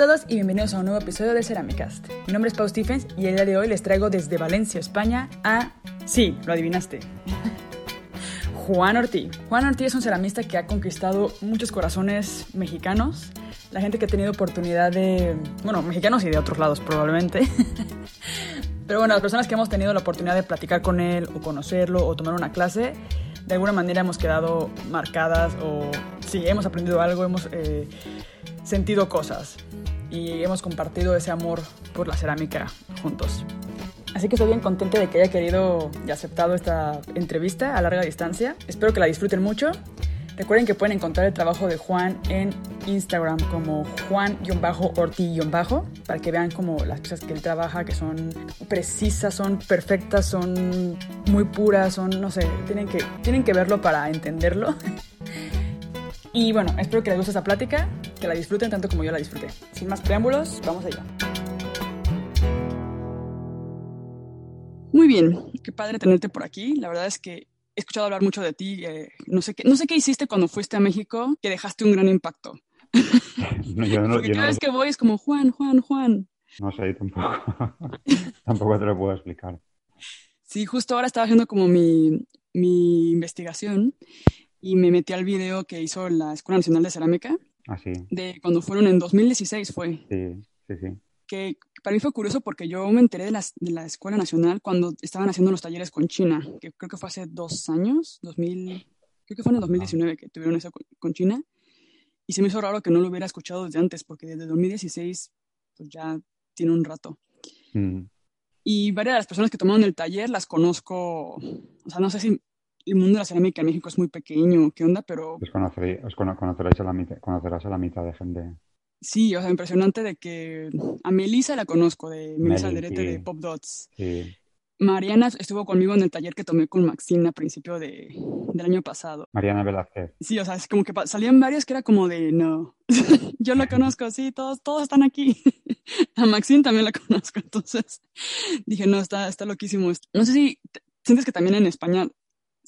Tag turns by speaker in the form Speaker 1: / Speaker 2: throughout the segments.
Speaker 1: Todos y bienvenidos a un nuevo episodio de Ceramicast. Mi nombre es Pau Stephens y el día de hoy les traigo desde Valencia, España, a... Sí, lo adivinaste. Juan Ortiz. Juan Ortiz es un ceramista que ha conquistado muchos corazones mexicanos. La gente que ha tenido oportunidad de... Bueno, mexicanos y de otros lados probablemente. Pero bueno, las personas que hemos tenido la oportunidad de platicar con él o conocerlo o tomar una clase, de alguna manera hemos quedado marcadas o sí, hemos aprendido algo, hemos eh, sentido cosas y hemos compartido ese amor por la cerámica juntos. Así que estoy bien contenta de que haya querido y aceptado esta entrevista a larga distancia. Espero que la disfruten mucho. Recuerden que pueden encontrar el trabajo de Juan en Instagram como juan-orti- para que vean como las cosas que él trabaja, que son precisas, son perfectas, son muy puras, son, no sé, tienen que, tienen que verlo para entenderlo. Y bueno, espero que les guste esta plática, que la disfruten tanto como yo la disfruté. Sin más preámbulos, vamos allá. Muy bien, qué padre tenerte por aquí. La verdad es que he escuchado hablar mucho de ti. eh, no, sé qué, no sé qué hiciste cuando fuiste a México, que dejaste un gran impacto.
Speaker 2: No, yo no,
Speaker 1: Porque
Speaker 2: yo
Speaker 1: cada
Speaker 2: no,
Speaker 1: vez que voy es como Juan, Juan, Juan.
Speaker 2: no sé, tampoco, tampoco te lo puedo explicar.
Speaker 1: Sí, justo ahora estaba haciendo como mi, mi investigación y me metí al video que hizo la Escuela Nacional de Cerámica
Speaker 2: Así,
Speaker 1: de cuando fueron en 2016 fue.
Speaker 2: sí, sí, sí.
Speaker 1: que para mí fue curioso porque yo me enteré de, las, de la Escuela Nacional cuando estaban haciendo los talleres con China, que creo que fue hace dos años, 2000, creo que fue en el 2019 que tuvieron eso con, con China, y se me hizo raro que no lo hubiera escuchado desde antes, porque desde 2016 pues ya tiene un rato.
Speaker 2: Mm,
Speaker 1: Y varias de las personas que tomaron el taller las conozco, o sea, no sé si el mundo de la cerámica en México es muy pequeño, qué onda, pero
Speaker 2: Pues conoceréis, os conoceréis a la mitad, conocerás a la mitad de gente.
Speaker 1: sí, o sea, impresionante de que a Melissa la conozco, de Melissa
Speaker 2: Meli,
Speaker 1: Alderete
Speaker 2: sí.
Speaker 1: de Pop Dots.
Speaker 2: Sí,
Speaker 1: Mariana estuvo conmigo en el taller que tomé con Maxine a principio de, del año pasado.
Speaker 2: Mariana Velázquez.
Speaker 1: Sí, o sea, es como que salían varios que era como de, no, yo la conozco, sí, todos, todos están aquí. A Maxine también la conozco, entonces dije, no, está, está loquísimo. esto. No sé si te- sientes que también en España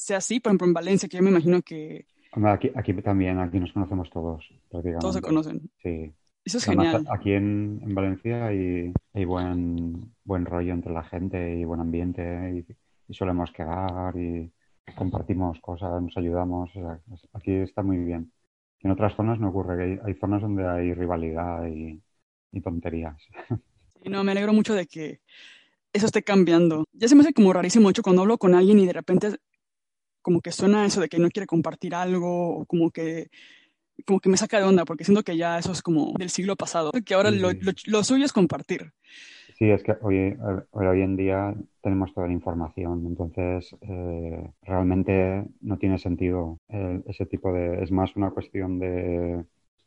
Speaker 1: sea así, por ejemplo, en Valencia, que yo me imagino que
Speaker 2: Aquí, aquí también, aquí nos conocemos todos,
Speaker 1: todos se
Speaker 2: prácticamente.
Speaker 1: conocen.
Speaker 2: Sí.
Speaker 1: Eso es
Speaker 2: Además,
Speaker 1: genial.
Speaker 2: aquí en, en Valencia hay, hay buen, buen rollo entre la gente y buen ambiente y, y solemos quedar y compartimos cosas, nos ayudamos. o sea, aquí está muy bien. En otras zonas no ocurre, hay, hay zonas donde hay rivalidad y, y tonterías.
Speaker 1: Y no, me alegro mucho de que eso esté cambiando. Ya se me hace como rarísimo mucho cuando hablo con alguien y de repente como que suena eso de que no quiere compartir algo o como que como que me saca de onda porque siento que ya eso es como del siglo pasado, que ahora
Speaker 2: Sí,
Speaker 1: lo, lo- lo suyo es compartir.
Speaker 2: Sí, es que hoy, hoy, en día tenemos toda la información, entonces eh, realmente no tiene sentido eh, ese tipo de... Es más una cuestión de,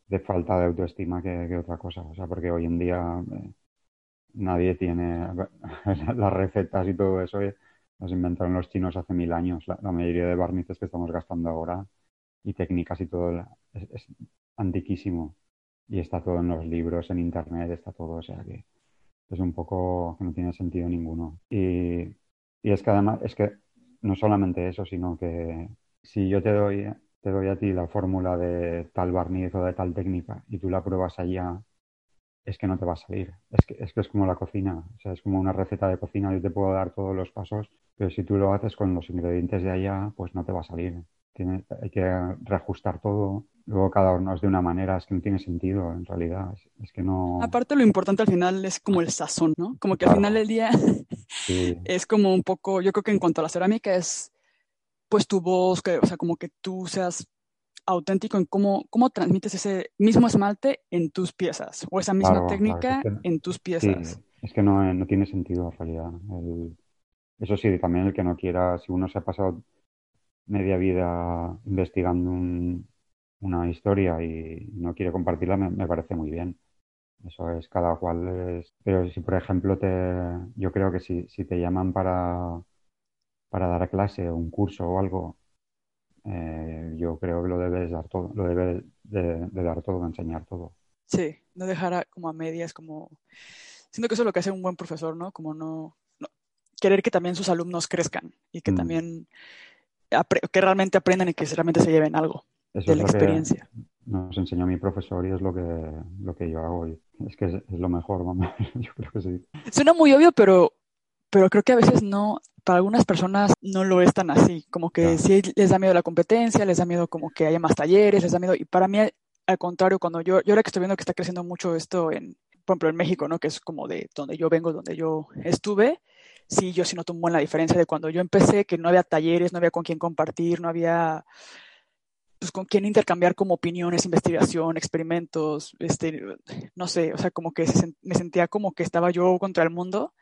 Speaker 2: de falta de autoestima que, que otra cosa, o sea, porque hoy en día eh, nadie tiene las recetas y todo eso, las inventaron los chinos hace mil años, la, mayoría de barnices que estamos gastando ahora y técnicas y todo es antiquísimo y está todo en los libros, en internet, está todo, o sea que es un poco que no tiene sentido ninguno. Y, y es que además, es que no solamente eso, sino que si yo te doy, te doy a ti la fórmula de tal barniz o de tal técnica y tú la pruebas allá, es que no te va a salir. Es que, es que es como la cocina, o sea, es como una receta de cocina, yo te puedo dar todos los pasos, pero si tú lo haces con los ingredientes de allá, pues no te va a salir. Tiene, hay que reajustar todo. Luego cada horno es de una manera, es que no tiene sentido en realidad. Es, es que no.
Speaker 1: Aparte lo importante al final es como el sazón, ¿no? Como que al final del día
Speaker 2: Sí,
Speaker 1: es como un poco, yo creo que en cuanto a la cerámica es pues tu voz, que, o sea, como que tú seas auténtico en cómo, cómo transmites ese mismo esmalte en tus piezas o esa misma
Speaker 2: Claro, claro,
Speaker 1: técnica
Speaker 2: es que-
Speaker 1: en tus
Speaker 2: sí,
Speaker 1: piezas.
Speaker 2: es que no, no tiene sentido en realidad. El- eso sí, también el que no quiera, si uno se ha pasado media vida investigando un- una historia y no quiere compartirla, me, me parece muy bien. Eso es, cada cual es. Pero si, por ejemplo, te, yo creo que si, si te llaman para, para dar clase o un curso o algo, eh, yo creo que lo debes dar todo, lo debes de, de dar todo, de enseñar todo.
Speaker 1: Sí, no dejar a- como a medias, como... Siento que eso es lo que hace un buen profesor, ¿no? Como no, no- querer que también sus alumnos crezcan y que
Speaker 2: Mm.
Speaker 1: también apre- que realmente aprendan y que realmente se lleven algo
Speaker 2: Eso
Speaker 1: de
Speaker 2: es
Speaker 1: la experiencia.
Speaker 2: nos enseñó mi profesor y es lo que, lo que yo hago. Y es que es, lo mejor, mamá. yo creo que sí.
Speaker 1: Suena muy obvio, pero, pero creo que a veces no, para algunas personas no lo es tan así, como que si les da miedo la competencia, les da miedo como que haya más talleres, les da miedo, y para mí al contrario, cuando yo, yo ahora que estoy viendo que está creciendo mucho esto en, por ejemplo, en México, ¿no? Que es como de donde yo vengo, donde yo estuve, sí, yo sí noto muy la diferencia de cuando yo empecé, que no había talleres, no había con quién compartir, no había pues, con quién intercambiar como opiniones, investigación, experimentos, este, no sé, o sea, como que me sentía como que estaba yo contra el mundo.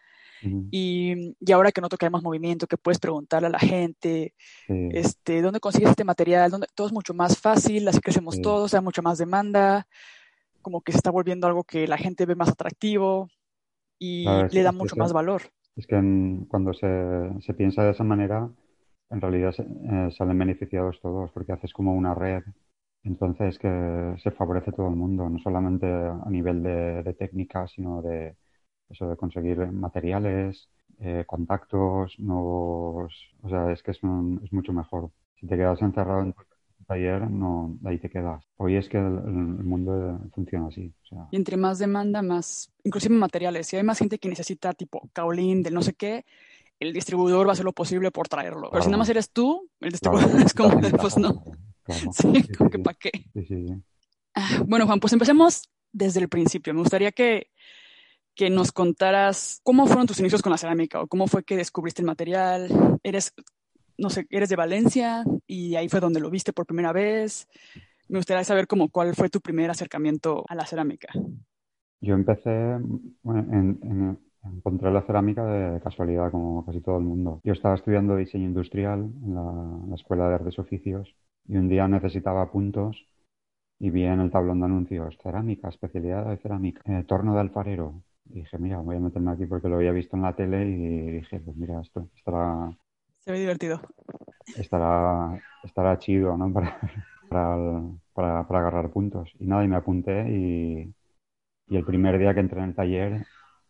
Speaker 1: Y, y, ahora que noto que hay más movimiento, que puedes preguntarle a la gente, este, ¿dónde consigues este material? ¿Dónde? Todo es mucho más fácil, así crecemos todos, hay mucha más demanda, como que se está volviendo algo que la gente ve más atractivo y le da mucho más valor.
Speaker 2: Es que cuando se, se, piensa de esa manera, en realidad eh, salen beneficiados todos, porque haces como una red, entonces que se favorece todo el mundo, no solamente a nivel de, técnica, sino de eso de conseguir materiales, eh, contactos, nuevos, o sea, es que es, es mucho mejor. Si te quedas encerrado en taller, no, ahí te quedas. Hoy es que el, mundo funciona así.
Speaker 1: Y entre más demanda, más, inclusive materiales. Si hay más gente que necesita tipo caolín, del no sé qué, el distribuidor va a hacer lo posible por traerlo. Pero si nada más eres tú, el distribuidor es como, pues no. Sí, como que para qué. Ah, bueno, Juan, pues empecemos desde el principio. Me gustaría que, que nos contaras cómo fueron tus inicios con la cerámica o cómo fue que descubriste el material. ¿Eres no sé, eres de Valencia y ahí fue donde lo viste por primera vez. Me gustaría saber cómo, cuál fue tu primer acercamiento a la cerámica.
Speaker 2: Yo empecé, en, encontré la cerámica de casualidad, como casi todo el mundo. Yo estaba estudiando diseño industrial en la, Escuela de Artes Oficios y un día necesitaba puntos y vi en el tablón de anuncios cerámica, especialidad de cerámica, eh, torno de alfarero. Y dije, mira, voy a meterme aquí porque lo había visto en la tele y dije, pues mira, esto estará,
Speaker 1: se ve divertido.
Speaker 2: Estará, estará chido, ¿no? Para, para, para, agarrar puntos. Y nada, y me apunté y, y, el primer día que entré en el taller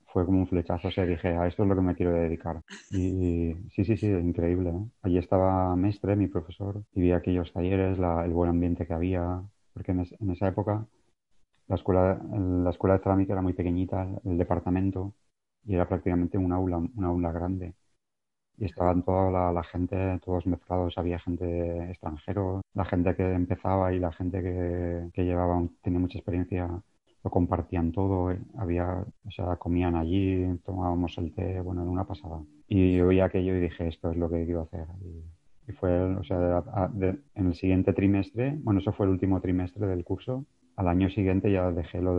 Speaker 2: fue como un flechazo. O sea, dije, a esto es lo que me quiero dedicar. Y, sí, sí, sí, increíble. ¿eh? Allí estaba Mestre, mi profesor, y vi aquellos talleres, la, el buen ambiente que había. Porque en, en esa época la escuela, la escuela de cerámica era muy pequeñita, el departamento, y era prácticamente un aula, una aula grande y estaban toda la, gente, todos mezclados, había gente extranjera, la gente que empezaba y la gente que, que llevaba, tenía mucha experiencia, lo compartían todo, eh, había, o sea, comían allí, tomábamos el té, bueno, en una pasada. Y oí aquello y dije, esto es lo que quiero hacer. Y, fue, o sea, en el siguiente trimestre, bueno, eso fue el último trimestre del curso, al año siguiente ya dejé lo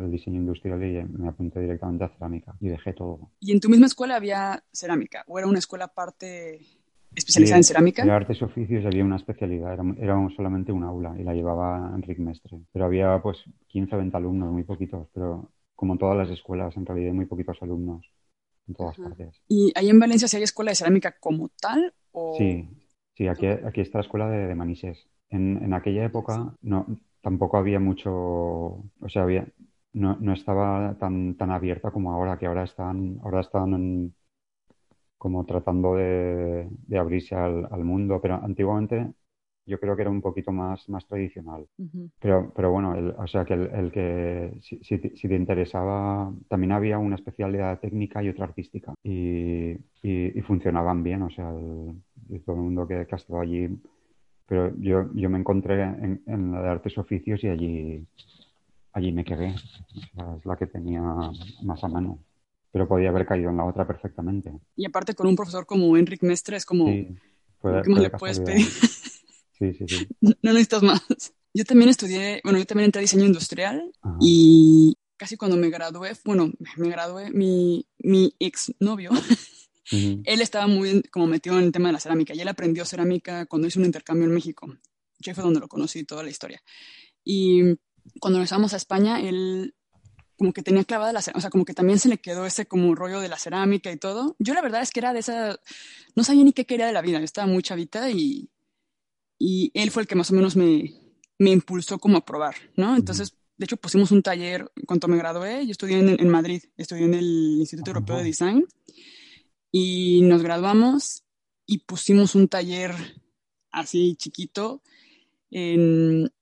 Speaker 2: del diseño industrial y me apunté directamente a cerámica y dejé todo.
Speaker 1: ¿Y en tu misma escuela había cerámica o era una escuela aparte especializada en cerámica?
Speaker 2: En artes oficios había una especialidad, era, solamente un aula y la llevaba Enrique Mestre. Pero había pues 15 o 20 alumnos, muy poquitos, pero como en todas las escuelas, en realidad muy poquitos alumnos en todas partes.
Speaker 1: ¿Y ahí en Valencia sí hay escuela de cerámica como tal? O...
Speaker 2: Sí, sí, aquí, aquí está la escuela de, de Manises. En, en, aquella época no, tampoco había mucho, o sea, había, no, no estaba tan, tan abierta como ahora, que ahora están, ahora están como tratando de, de abrirse al, al, mundo, pero antiguamente yo creo que era un poquito más, más tradicional. pero, pero bueno, el, o sea, que el, el que si, si, te interesaba, también había una especialidad técnica y otra artística, y, y, funcionaban bien, o sea, todo el mundo que, que ha estado allí pero yo, yo me encontré en, en, la de artes oficios y allí, allí me quedé. es la que tenía más a mano. Pero podía haber caído en la otra perfectamente.
Speaker 1: Y aparte con un profesor como Enric Mestre es como... Sí, ¿Qué más le puedes pedir?
Speaker 2: Sí, sí, sí.
Speaker 1: No necesitas más. Yo también estudié, bueno, yo también entré a diseño industrial y casi cuando me gradué, bueno, me gradué, mi, mi ex novio él estaba muy como metido en el tema de la cerámica y él aprendió cerámica cuando hizo un intercambio en México, que fue donde lo conocí toda la historia. Y cuando regresamos a España, él como que tenía clavada la cerámica, o sea, como que también se le quedó ese como rollo de la cerámica y todo. Yo la verdad es que era de esa, no sabía ni qué quería de la vida, yo estaba muy chavita y, y él fue el que más o menos me, me impulsó como a probar, ¿no? Entonces, de hecho, pusimos un taller cuando me gradué, yo estudié en, en Madrid, estudié en el Instituto Europeo de Design y nos graduamos y pusimos un taller así chiquito en,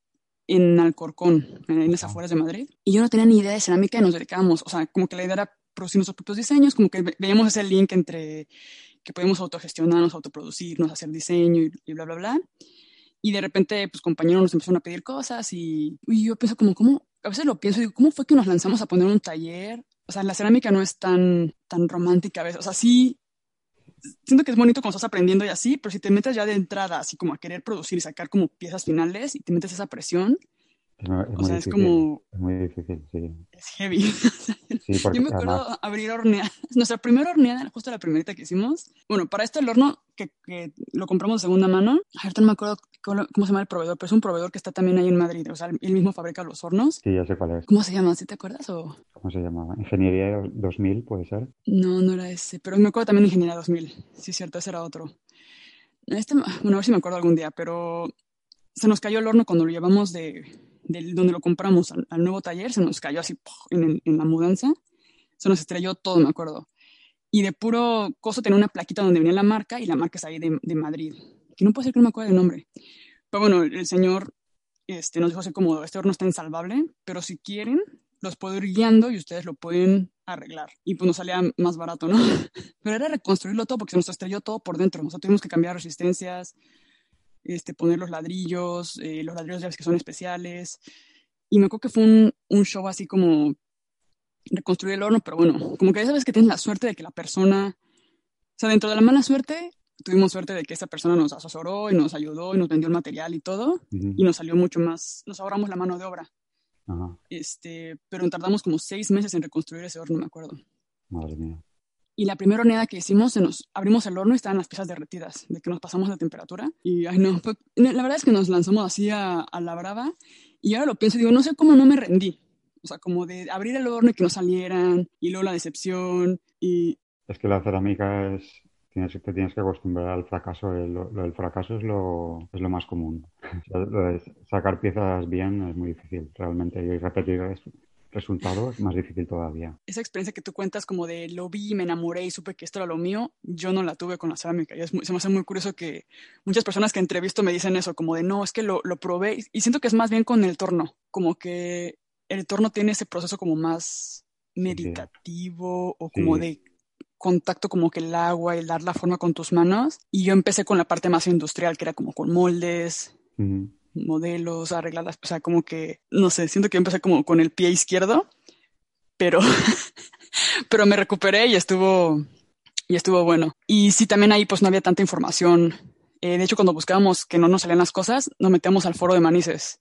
Speaker 1: en Alcorcón, en las afueras de Madrid. Y yo no tenía ni idea de cerámica y nos dedicábamos, o sea, como que la idea era producir nuestros propios diseños, como que veíamos ese link entre que podemos autogestionarnos, autoproducirnos, hacer diseño y, bla, bla, bla. Y de repente, pues compañeros nos empezaron a pedir cosas y, y yo pienso como, ¿cómo? A veces lo pienso y digo, ¿cómo fue que nos lanzamos a poner un taller? O sea, la cerámica no es tan, tan romántica a veces. O sea, sí, siento que es bonito cuando estás aprendiendo y así, pero si te metes ya de entrada, así como a querer producir y sacar como piezas finales y te metes esa presión,
Speaker 2: es, o sea, es como... Es muy difícil, sí.
Speaker 1: Es heavy. sí, porque Yo me acuerdo abrir horneadas. Nuestra primera horneada, justo la primerita que hicimos. Bueno, para esto el horno que, que lo compramos de segunda mano, ahorita no me acuerdo cómo, se llama el proveedor, pero es un proveedor que está también ahí en Madrid. O sea, él mismo fabrica los hornos.
Speaker 2: Sí, ya sé cuál es.
Speaker 1: ¿Cómo se llama? ¿Sí te acuerdas? O...
Speaker 2: ¿Cómo se llama? ¿Ingeniería 2000 puede ser?
Speaker 1: No, no era ese, pero me acuerdo también de Ingeniería 2000. Sí, cierto, ese era otro. Este, bueno, a ver si me acuerdo algún día, pero se nos cayó el horno cuando lo llevamos de de donde lo compramos al, nuevo taller, se nos cayó así en, la mudanza, se nos estrelló todo, me acuerdo. Y de puro coso tenía una plaquita donde venía la marca y la marca es ahí de, de Madrid, que no puede ser que no me acuerde el nombre. Pero bueno, el señor este, nos dijo así como, este horno está insalvable, pero si quieren, los puedo ir guiando y ustedes lo pueden arreglar. Y pues nos salía más barato, ¿no? Pero era reconstruirlo todo porque se nos estrelló todo por dentro. Sea, tuvimos que cambiar resistencias, este, poner los ladrillos, eh, los ladrillos ya ves que son especiales. Y me acuerdo que fue un, un, show así como reconstruir el horno, pero bueno, como que ya sabes que tienes la suerte de que la persona, o sea, dentro de la mala suerte, tuvimos suerte de que esa persona nos asesoró y nos ayudó y nos vendió el material y todo, y nos salió mucho más, nos ahorramos la mano de obra. Este, pero tardamos como seis meses en reconstruir ese horno, me acuerdo.
Speaker 2: Madre mía.
Speaker 1: Y la primera horneada que hicimos, se nos abrimos el horno y estaban las piezas derretidas, de que nos pasamos la temperatura. Y ay, no, la verdad es que nos lanzamos así a, a, la brava. Y ahora lo pienso digo, no sé cómo no me rendí. O sea, como de abrir el horno y que no salieran, y luego la decepción. Y...
Speaker 2: Es que la cerámica es. Tienes, te tienes que acostumbrar al fracaso. Lo, lo del fracaso es lo, es lo más común. lo de sacar piezas bien es muy difícil, realmente. Y repetir resultado es más difícil todavía.
Speaker 1: Esa experiencia que tú cuentas como de lo vi, me enamoré y supe que esto era lo mío, yo no la tuve con la cerámica. Y se me hace muy curioso que muchas personas que entrevisto me dicen eso, como de no, es que lo, lo probé. Y siento que es más bien con el torno, como que el torno tiene ese proceso como más meditativo o como de contacto como que el agua y dar la forma con tus manos. Y yo empecé con la parte más industrial, que era como con moldes modelos, arregladas, o sea, como que, no sé, siento que empecé como con el pie izquierdo, pero, pero me recuperé y estuvo, y estuvo bueno. Y sí, también ahí pues no había tanta información. Eh, de hecho, cuando buscábamos que no nos salían las cosas, nos metíamos al foro de Manises.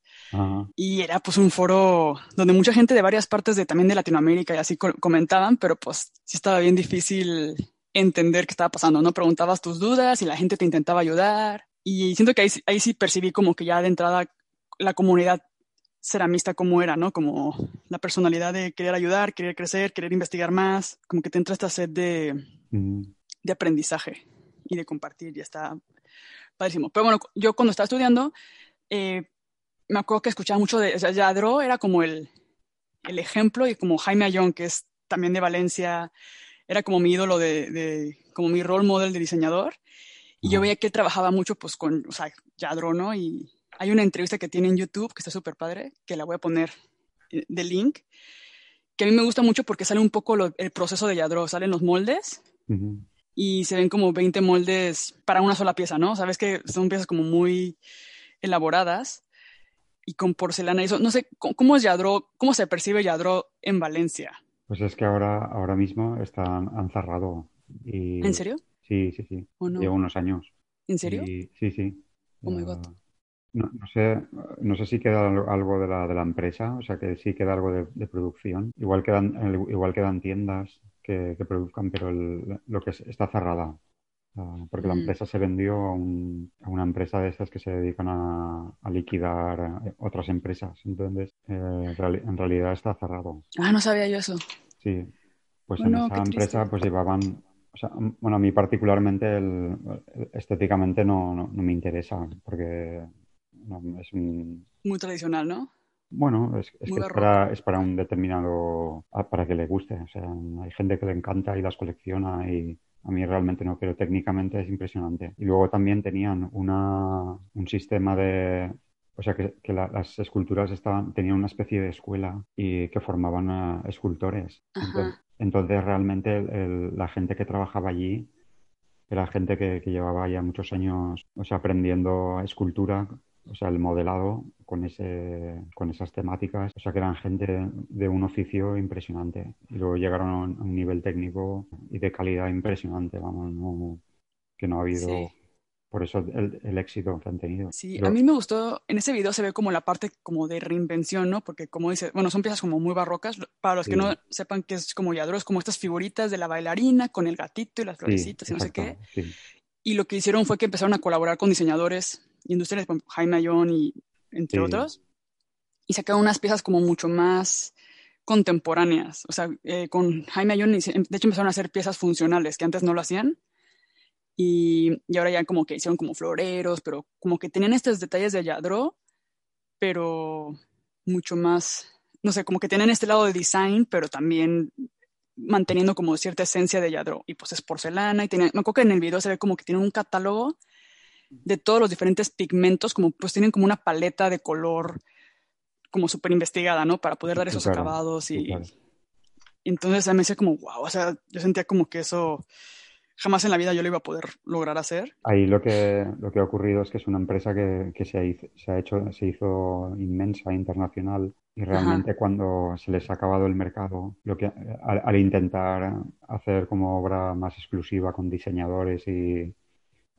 Speaker 1: Y era pues un foro donde mucha gente de varias partes de también de Latinoamérica y así comentaban, pero pues sí estaba bien difícil entender qué estaba pasando, ¿no? Preguntabas tus dudas y la gente te intentaba ayudar. Y siento que ahí, ahí sí percibí como que ya de entrada la comunidad ceramista como era, ¿no? Como la personalidad de querer ayudar, querer crecer, querer investigar más, como que te entra esta sed de, de aprendizaje y de compartir y está padrísimo. Pero bueno, yo cuando estaba estudiando, eh, me acuerdo que escuchaba mucho de, o sea, Yadro era como el, el ejemplo y como Jaime Ayón, que es también de Valencia, era como mi ídolo de, de como mi role model de diseñador. Y yo veía que él trabajaba mucho pues con, o sea, Yadro, ¿no? Y hay una entrevista que tiene en YouTube que está súper padre, que la voy a poner eh, de link, que a mí me gusta mucho porque sale un poco el proceso de Yadro, salen los moldes y se ven como 20 moldes para una sola pieza, ¿no? Sabes que son piezas como muy elaboradas y con porcelana y eso. No sé, ¿cómo es Yadro? ¿Cómo se percibe Yadro en Valencia?
Speaker 2: Pues es que ahora, ahora mismo están, han cerrado. Y...
Speaker 1: ¿En serio?
Speaker 2: Sí, sí, sí. Llevo unos años.
Speaker 1: ¿En serio?
Speaker 2: sí, sí.
Speaker 1: Oh my God.
Speaker 2: No, sé, no sé si queda algo de la, de la empresa, o sea que sí queda algo de, producción. Igual quedan, igual quedan tiendas que, produzcan, pero lo que está cerrada. porque la mm. empresa se vendió a, una empresa de esas que se dedican a, liquidar otras empresas. Entonces, eh, en realidad está cerrado.
Speaker 1: Ah, no sabía yo eso.
Speaker 2: Sí. Pues en esa empresa pues llevaban o sea, bueno, a mí particularmente el, estéticamente no, no, me interesa porque es un...
Speaker 1: Muy tradicional, ¿no?
Speaker 2: Bueno, es, es que es para, es para, un determinado... para que le guste. O sea, hay gente que le encanta y las colecciona y a mí realmente no, pero técnicamente es impresionante. Y luego también tenían una, un sistema de, O sea, que, las esculturas estaban, tenían una especie de escuela y que formaban a escultores. Entonces, realmente la gente que trabajaba allí era gente que, llevaba ya muchos años o sea, aprendiendo escultura, o sea, el modelado con, ese, con esas temáticas. O sea, que eran gente de un oficio impresionante. Y luego llegaron a un, nivel técnico y de calidad impresionante, vamos, que no ha habido por eso el, éxito que han tenido.
Speaker 1: Sí, a mí me gustó, en ese video se ve como la parte como de reinvención, ¿no? Porque como dice, bueno, son piezas como muy barrocas, para los que no sepan que es como Yadro, es como estas figuritas de la bailarina con el gatito y las florecitas y no sé qué. Y lo que hicieron fue que empezaron a colaborar con diseñadores industriales, como Jaime Ayón y entre otros, y sacaron unas piezas como mucho más contemporáneas. O sea, eh, con Jaime Ayón, de hecho, empezaron a hacer piezas funcionales que antes no lo hacían y, ahora ya como que hicieron como floreros, pero como que tenían estos detalles de Yadro, pero mucho más, no sé, como que tienen este lado de design, pero también manteniendo como cierta esencia de Yadro. Y pues es porcelana y me acuerdo que en el video se ve como que tienen un catálogo de todos los diferentes pigmentos, como pues tienen como una paleta de color como súper investigada, ¿no? Para poder dar esos acabados y, y entonces a mí me como, wow, o sea, yo sentía como que eso jamás en la vida yo lo iba a poder lograr hacer.
Speaker 2: Ahí lo que, lo que ha ocurrido es que es una empresa que, que se, ha, se, ha, hecho, se hizo inmensa, internacional, y realmente cuando se les ha acabado el mercado, lo que, al, intentar hacer como obra más exclusiva con diseñadores y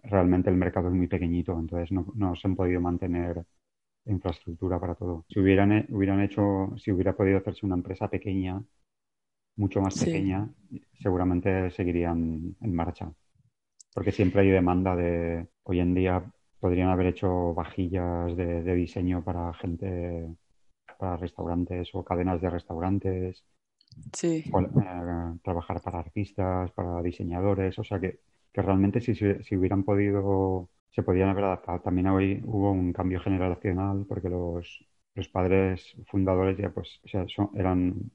Speaker 2: realmente el mercado es muy pequeñito, entonces no, no se han podido mantener infraestructura para todo. Si hubieran, hubieran hecho, si hubiera podido hacerse una empresa pequeña, mucho más pequeña, seguramente seguirían en marcha. Porque siempre hay demanda de, hoy en día podrían haber hecho vajillas de, diseño para gente, para restaurantes o cadenas de restaurantes.
Speaker 1: Sí.
Speaker 2: Eh, trabajar para artistas, para diseñadores, o sea que, que realmente si, si, hubieran podido, se podían haber adaptado. También hoy hubo un cambio generacional porque los, los padres fundadores ya pues o sea, eran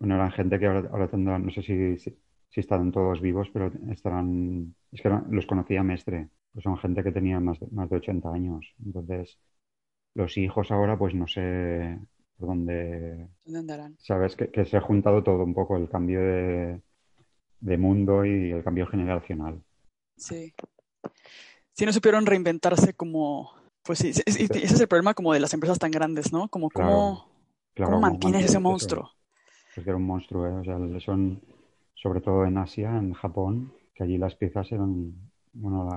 Speaker 2: bueno, eran gente que ahora, ahora tendrán, no sé si, si, están todos vivos, pero estarán, es que los conocía Mestre, pues son gente que tenía más de, más de 80 años. Entonces, los hijos ahora, pues no sé por dónde...
Speaker 1: ¿Dónde andarán?
Speaker 2: Sabes que, que, se ha juntado todo un poco, el cambio de, de mundo y el cambio generacional.
Speaker 1: Sí. Si no supieron reinventarse como... Pues sí, ese es el problema como de las empresas tan grandes, ¿no? Como cómo, ¿cómo mantienes ese monstruo
Speaker 2: es que era un monstruo, ¿eh? o sea, son sobre todo en Asia, en Japón, que allí las piezas eran, bueno,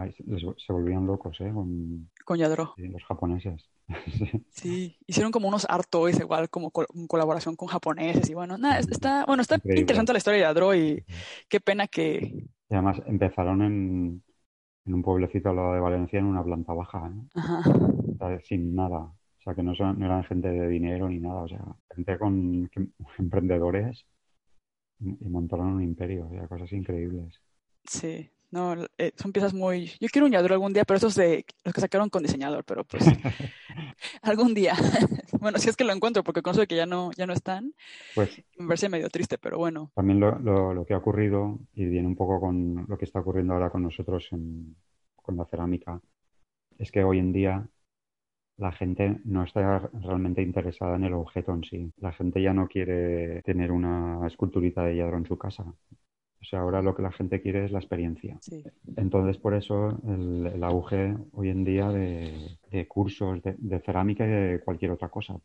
Speaker 2: se volvían locos, ¿eh? Con,
Speaker 1: Con Yadro.
Speaker 2: los japoneses.
Speaker 1: sí. hicieron como unos art toys igual, como en colaboración con japoneses y bueno, nada, está, bueno, está interesante la historia de Yadro y qué pena que...
Speaker 2: Y además empezaron en, en un pueblecito al lado de Valencia en una planta baja, ¿eh? Ajá. sin nada. O sea, que no, son, no eran gente de dinero ni nada, o sea, gente con emprendedores y montaron un imperio, o sea, cosas increíbles.
Speaker 1: Sí, no, eh, son piezas muy... Yo quiero un yadro algún día, pero esos de los que sacaron con diseñador, pero pues algún día. bueno, si es que lo encuentro, porque con eso de que ya no, ya no están, pues me parece medio triste, pero bueno.
Speaker 2: También lo, lo, lo, que ha ocurrido, y viene un poco con lo que está ocurriendo ahora con nosotros en, con la cerámica, es que hoy en día la gente no está realmente interesada en el objeto en sí. La gente ya no quiere tener una esculturita de yadro en su casa. O sea, ahora lo que la gente quiere es la experiencia. Entonces, por eso el, auge hoy en día de, cursos de, cerámica y de cualquier otra cosa.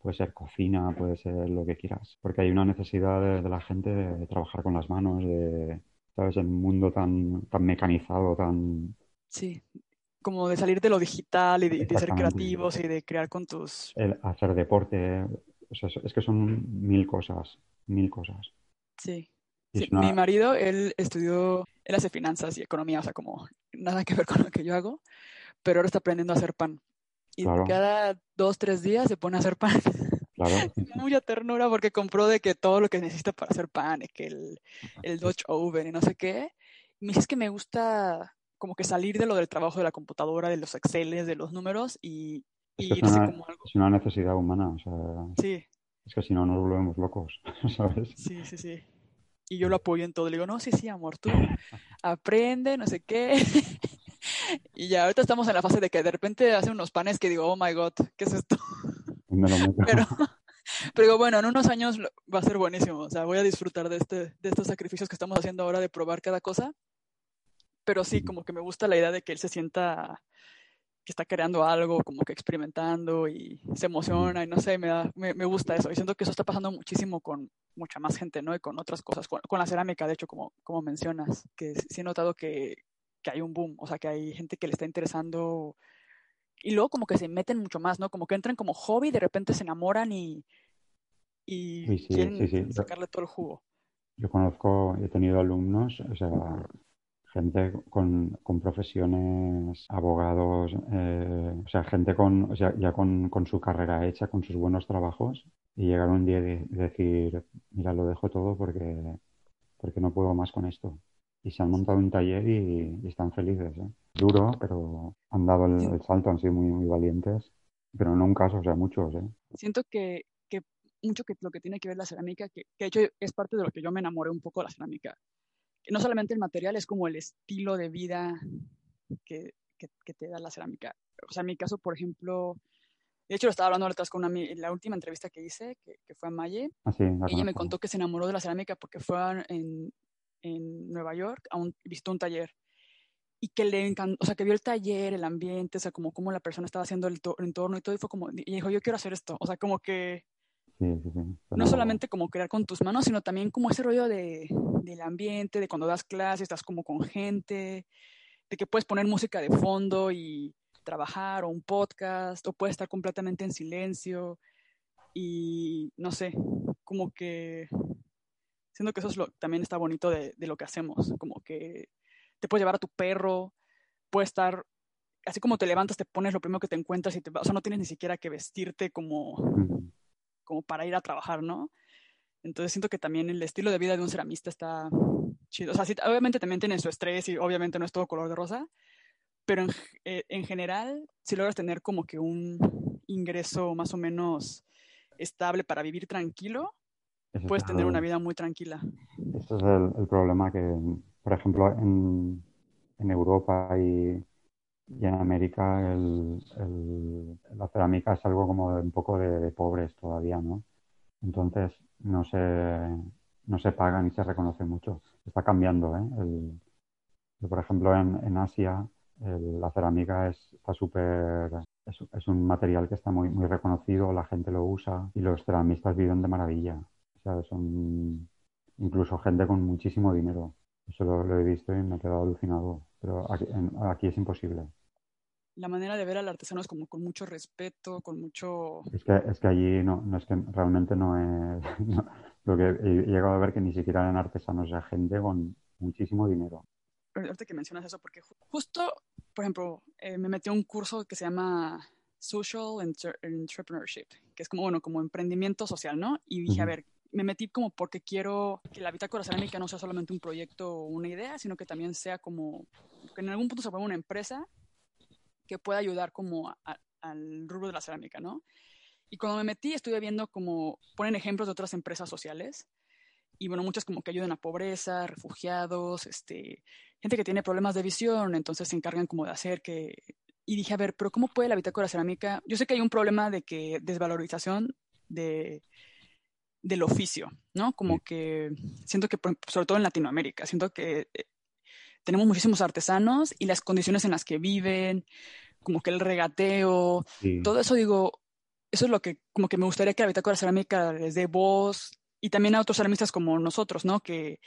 Speaker 2: Puede ser cocina, puede ser lo que quieras. Porque hay una necesidad de, la gente de, trabajar con las manos, de, ¿sabes? Un mundo tan, tan mecanizado, tan...
Speaker 1: Sí, como de salir de lo digital y de, ser creativos y de crear con tus...
Speaker 2: El hacer deporte, es que son mil cosas, mil cosas.
Speaker 1: Sí. Mi marido, él estudió, él hace finanzas y economía, o sea, como nada que ver con lo que yo hago, pero ahora está aprendiendo a hacer pan. Y cada dos, tres días se pone a hacer pan.
Speaker 2: Claro.
Speaker 1: Mucha ternura porque compró de que todo lo que necesita para hacer pan, que el, el Dutch Oven y no sé qué. Y me dice que me gusta como que salir de lo del trabajo de la computadora, de los Exceles, de los números y,
Speaker 2: es irse una, como algo. Es una necesidad humana, o sea.
Speaker 1: Sí.
Speaker 2: Es que si no nos volvemos locos, ¿sabes?
Speaker 1: Sí, sí, sí. Y yo lo apoyo en todo. Le digo, no, sí, sí, amor, tú aprende, no sé qué. y ya ahorita estamos en la fase de que de repente hace unos panes que digo, oh my god, ¿qué es esto? pero, pero bueno, en unos años va a ser buenísimo. O sea, voy a disfrutar de, este, de estos sacrificios que estamos haciendo ahora de probar cada cosa. Pero sí, como que me gusta la idea de que él se sienta que está creando algo, como que experimentando y se emociona y no sé, me, da, me, gusta eso. Y siento que eso está pasando muchísimo con mucha más gente, ¿no? Y con otras cosas, con, la cerámica, de hecho, como, como mencionas, que sí he notado que, que hay un boom, o sea, que hay gente que le está interesando y luego como que se meten mucho más, ¿no? Como que entran como hobby, de repente se enamoran y, y quieren sacarle todo el jugo.
Speaker 2: Yo conozco, he tenido alumnos, o sea, gente con, con profesiones, abogados, eh, o sea, gente con, o sea, ya con, con, su carrera hecha, con sus buenos trabajos, y llegar un día y decir, mira, lo dejo todo porque, porque no puedo más con esto. Y se han montado un taller y, están felices. ¿eh? Duro, pero han dado el, salto, han sido muy, muy valientes, pero no un caso, o sea, muchos. ¿eh?
Speaker 1: Siento que, que mucho que lo que tiene que ver la cerámica, que, que de hecho es parte de lo que yo me enamoré un poco de la cerámica, no solamente el material, es como el estilo de vida que, te da la cerámica. O sea, en mi caso, por ejemplo, de hecho lo estaba hablando ahorita con una, la última entrevista que hice, que, fue a Maye,
Speaker 2: ah,
Speaker 1: ella me contó que se enamoró de la cerámica porque fue en, en Nueva York, a un, visitó un taller y que le encantó, o sea, que vio el taller, el ambiente, o sea, como cómo la persona estaba haciendo el, el, entorno y todo, y fue como, y dijo, yo quiero hacer esto, o sea, como que no solamente como crear con tus manos, sino también como ese rollo de, del ambiente, de cuando das clases, estás como con gente, de que puedes poner música de fondo y trabajar o un podcast, o puedes estar completamente en silencio y no sé, como que siento que eso es lo, también está bonito de, lo que hacemos, como que te puedes llevar a tu perro, puedes estar, así como te levantas, te pones lo primero que te encuentras y te, o sea, no tienes ni siquiera que vestirte como como para ir a trabajar, ¿no? Entonces siento que también el estilo de vida de un ceramista está chido. O sea, sí, obviamente también tiene su estrés y obviamente no es todo color de rosa, pero en, eh, en general, si logras tener como que un ingreso más o menos estable para vivir tranquilo, puedes tener una vida muy tranquila.
Speaker 2: Ese es el, problema que, por ejemplo, en, en Europa y, y en América el, la cerámica es algo como un poco de, pobres todavía, ¿no? Entonces no se, no se paga ni se reconoce mucho. Está cambiando, ¿eh? por ejemplo, en, en Asia la cerámica es, está súper... Es, un material que está muy, muy reconocido, la gente lo usa y los ceramistas viven de maravilla. O sea, son incluso gente con muchísimo dinero. Eso lo, he visto y me he quedado alucinado. Pero aquí, aquí es imposible
Speaker 1: la manera de ver al artesano es como con mucho respeto, con mucho...
Speaker 2: Es que, es que allí no, no es que realmente no es... lo que he llegado a ver que ni siquiera eran artesanos, o gente con muchísimo dinero.
Speaker 1: Ahorita que mencionas eso, porque justo, por ejemplo, eh, me metí a un curso que se llama Social Entrepreneurship, que es como, bueno, como emprendimiento social, ¿no? Y dije, a ver, me metí como porque quiero que la bitácora cerámica no sea solamente un proyecto o una idea, sino que también sea como, que en algún punto se vuelva una empresa que pueda ayudar como al rubro de la cerámica, ¿no? Y cuando me metí estuve viendo como ponen ejemplos de otras empresas sociales y bueno, muchas como que ayudan a pobreza, refugiados, este, gente que tiene problemas de visión, entonces se encargan como de hacer que... Y dije, a ver, pero ¿cómo puede la bitácora cerámica? Yo sé que hay un problema de que desvalorización de, del oficio, ¿no? Como que siento que, sobre todo en Latinoamérica, siento que eh, tenemos muchísimos artesanos y las condiciones en las que viven, como que el regateo, todo eso digo, eso es lo que como que me gustaría que la Bitácora Cerámica les dé voz y también a otros ceramistas como nosotros, ¿no? Que,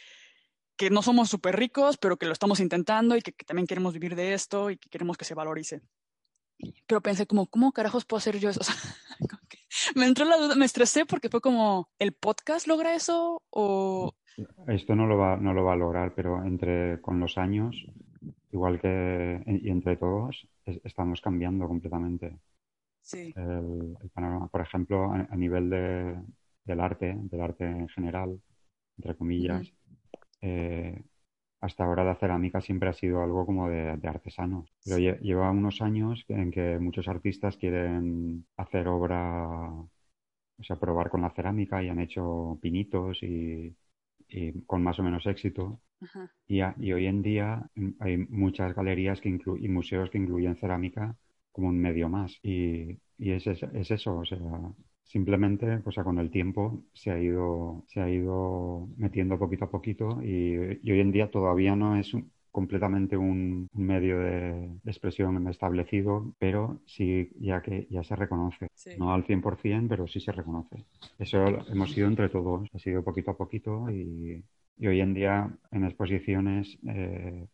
Speaker 1: que no somos súper ricos, pero que lo estamos intentando y que, también queremos vivir de esto y que queremos que se valorice. Pero pensé como, ¿cómo carajos puedo hacer yo eso? me entró la duda, me estresé porque fue como, ¿el podcast logra eso? O
Speaker 2: esto no lo va, no lo va a lograr, pero entre con los años, igual que y entre todos, estamos cambiando completamente
Speaker 1: sí.
Speaker 2: el, panorama. Por ejemplo, a, nivel de, del arte, del arte en general, entre comillas, eh, hasta ahora la cerámica siempre ha sido algo como de, de artesanos. Pero lleva unos años en que muchos artistas quieren hacer obra, o sea, probar con la cerámica y han hecho pinitos y y con más o menos éxito. Y, y, hoy en día mm, hay muchas galerías que y museos que incluyen cerámica como un medio más. Y, y es, es, es, eso, o sea, simplemente o sea, con el tiempo se ha ido, se ha ido metiendo poquito a poquito y, y hoy en día todavía no es un, completamente un, medio de, expresión establecido, pero sí ya que ya se reconoce. No al 100%, pero sí se reconoce. Eso hemos sido entre todos, ha sido poquito a poquito y, hoy en día en exposiciones... Eh,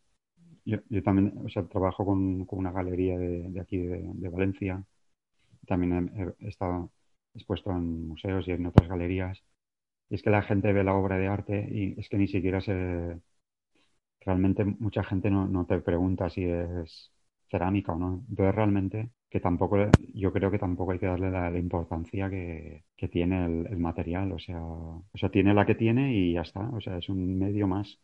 Speaker 2: yo, también o sea, trabajo con, una galería de, aquí de, Valencia. También he, he, estado expuesto en museos y en otras galerías. Y es que la gente ve la obra de arte y es que ni siquiera se, realmente mucha gente no, no, te pregunta si es cerámica o no. Entonces realmente que tampoco, yo creo que tampoco hay que darle la, importancia que, que tiene el, material. O sea, o sea, tiene la que tiene y ya está. O sea, es un medio más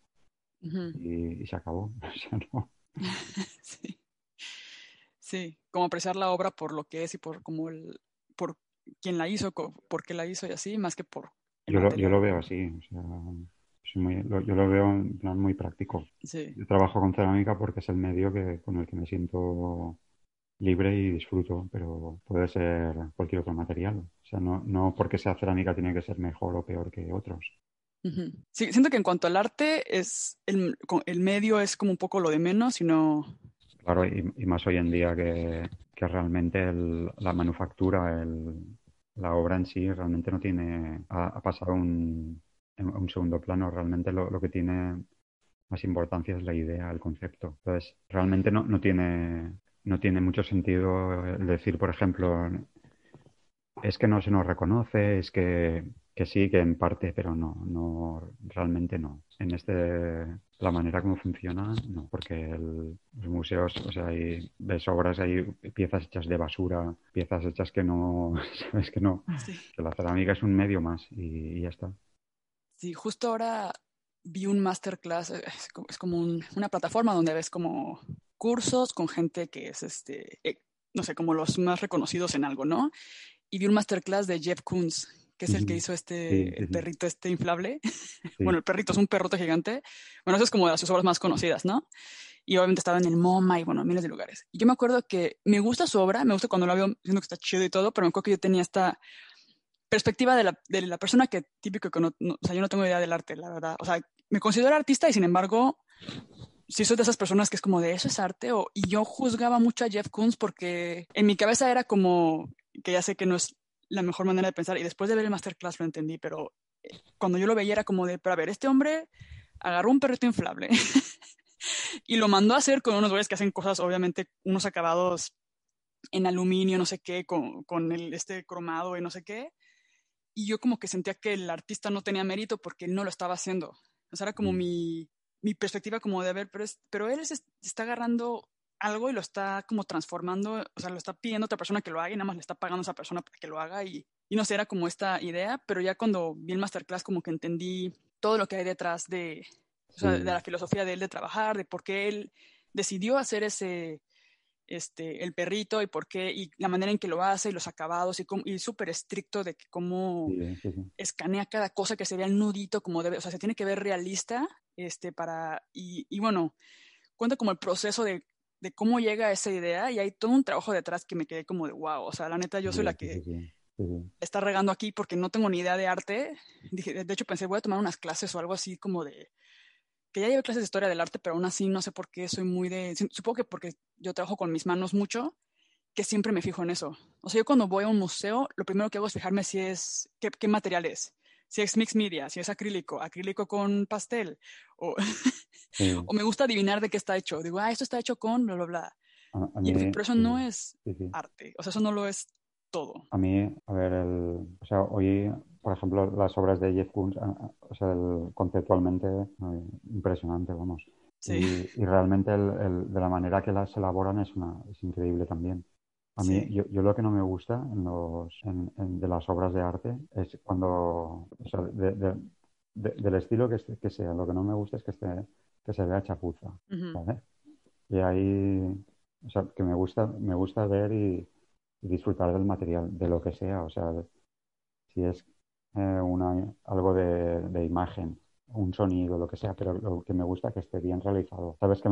Speaker 2: y, se acabó. O sea, no.
Speaker 1: sí. sí, como apreciar la obra por lo que es y por como el, por quién la hizo, por qué la hizo y así, más que por...
Speaker 2: Yo lo, yo lo, veo así. O sea, yo lo veo en plan muy práctico. Yo trabajo con cerámica porque es el medio que, con el que me siento libre y disfruto, pero puede ser cualquier otro material. O sea, no, no porque sea cerámica tiene que ser mejor o peor que otros.
Speaker 1: Sí, siento que en cuanto al arte, es el, el, medio es como un poco lo de menos, sino...
Speaker 2: Claro, y, más hoy en día que, que realmente la manufactura, el, la obra en sí realmente no tiene... ha pasado un, un segundo plano. Realmente lo, que tiene más importancia es la idea, el concepto. Entonces, realmente no, no, tiene, no tiene mucho sentido decir, por ejemplo, es que no se nos reconoce, es que, que sí, que en parte, pero no, no, realmente no. En este, la manera como funciona, no, porque los museos, o sea, hay, ves obras, hay piezas hechas de basura, piezas hechas que no, sabes que no, que la cerámica es un medio más y ya está.
Speaker 1: Sí, justo ahora vi un masterclass, eh, es como una plataforma donde ves como cursos con gente que es, este, eh, no sé, como los más reconocidos en algo, ¿no? Y vi un masterclass de Jeff Koons, que es el que hizo este, el perrito este inflable. bueno, el perrito es un perrote gigante. Bueno, eso es como de sus obras más conocidas, ¿no? Y obviamente estaba en el MoMA y bueno, miles de lugares. Y yo me acuerdo que me gusta su obra, me gusta cuando lo veo, siento que está chido y todo, pero me acuerdo que yo tenía esta perspectiva de la, de la persona que típico que no, o sea, yo no tengo idea del arte, la verdad. O sea, me considero artista y sin embargo, sí soy de esas personas que es como de eso es arte. O, y yo juzgaba mucho a Jeff Koons porque en mi cabeza era como que ya sé que no es la mejor manera de pensar y después de ver el masterclass lo entendí, pero eh, cuando yo lo veía era como de, pero a ver, este hombre agarró un perrito inflable y lo mandó a hacer con unos güeyes que hacen cosas, obviamente, unos acabados en aluminio, no sé qué, con, con el, este cromado y no sé qué y yo como que sentía que el artista no tenía mérito porque no lo estaba haciendo. O sea, era como mm. mi, mi, perspectiva como de ver, pero, pero él se está agarrando algo y lo está como transformando, o sea, lo está pidiendo a otra persona que lo haga y nada más le está pagando a esa persona para que lo haga y, y no sé, era como esta idea, pero ya cuando vi el masterclass como que entendí todo lo que hay detrás de, o sea, de la filosofía de él de trabajar, de por qué él decidió hacer ese, este, el perrito y por qué, y la manera en que lo hace y los acabados y, y súper estricto de que cómo escanea cada cosa que sería el nudito como debe, o sea, se tiene que ver realista, este, para, y, y bueno, cuenta como el proceso de, de, cómo llega a esa idea y hay todo un trabajo detrás que me quedé como de wow, o sea, la neta yo soy la que está regando aquí porque no tengo ni idea de arte, Dije, de hecho pensé voy a tomar unas clases o algo así como de que ya llevo clases de historia del arte, pero aún así no sé por qué soy muy de, supongo que porque yo trabajo con mis manos mucho, que siempre me fijo en eso. O sea, yo cuando voy a un museo, lo primero que hago es fijarme si es, qué, qué material es, si es mixed media, si es acrílico, acrílico con pastel, o, o me gusta adivinar de qué está hecho. Digo, ah, esto está hecho con bla, bla, bla. y, pero eso no es arte, o sea, eso no lo es todo.
Speaker 2: A mí, a ver, el, o sea, hoy por ejemplo, las obras de Jeff Koons, o sea, conceptualmente impresionante, vamos. Y, realmente el, de la manera que las elaboran es, una, es increíble también. A mí, yo, yo, lo que no me gusta en los, en, de las obras de arte es cuando, o sea, de, del estilo que, que, sea, lo que no me gusta es que, esté, que se vea chapuza, ¿vale? Y ahí, o sea, que me gusta, me gusta ver y, y disfrutar del material, de lo que sea, o sea, si es eh, una, algo de, imagen, un sonido, lo que sea, pero lo que me gusta es que esté bien realizado. Sabes que,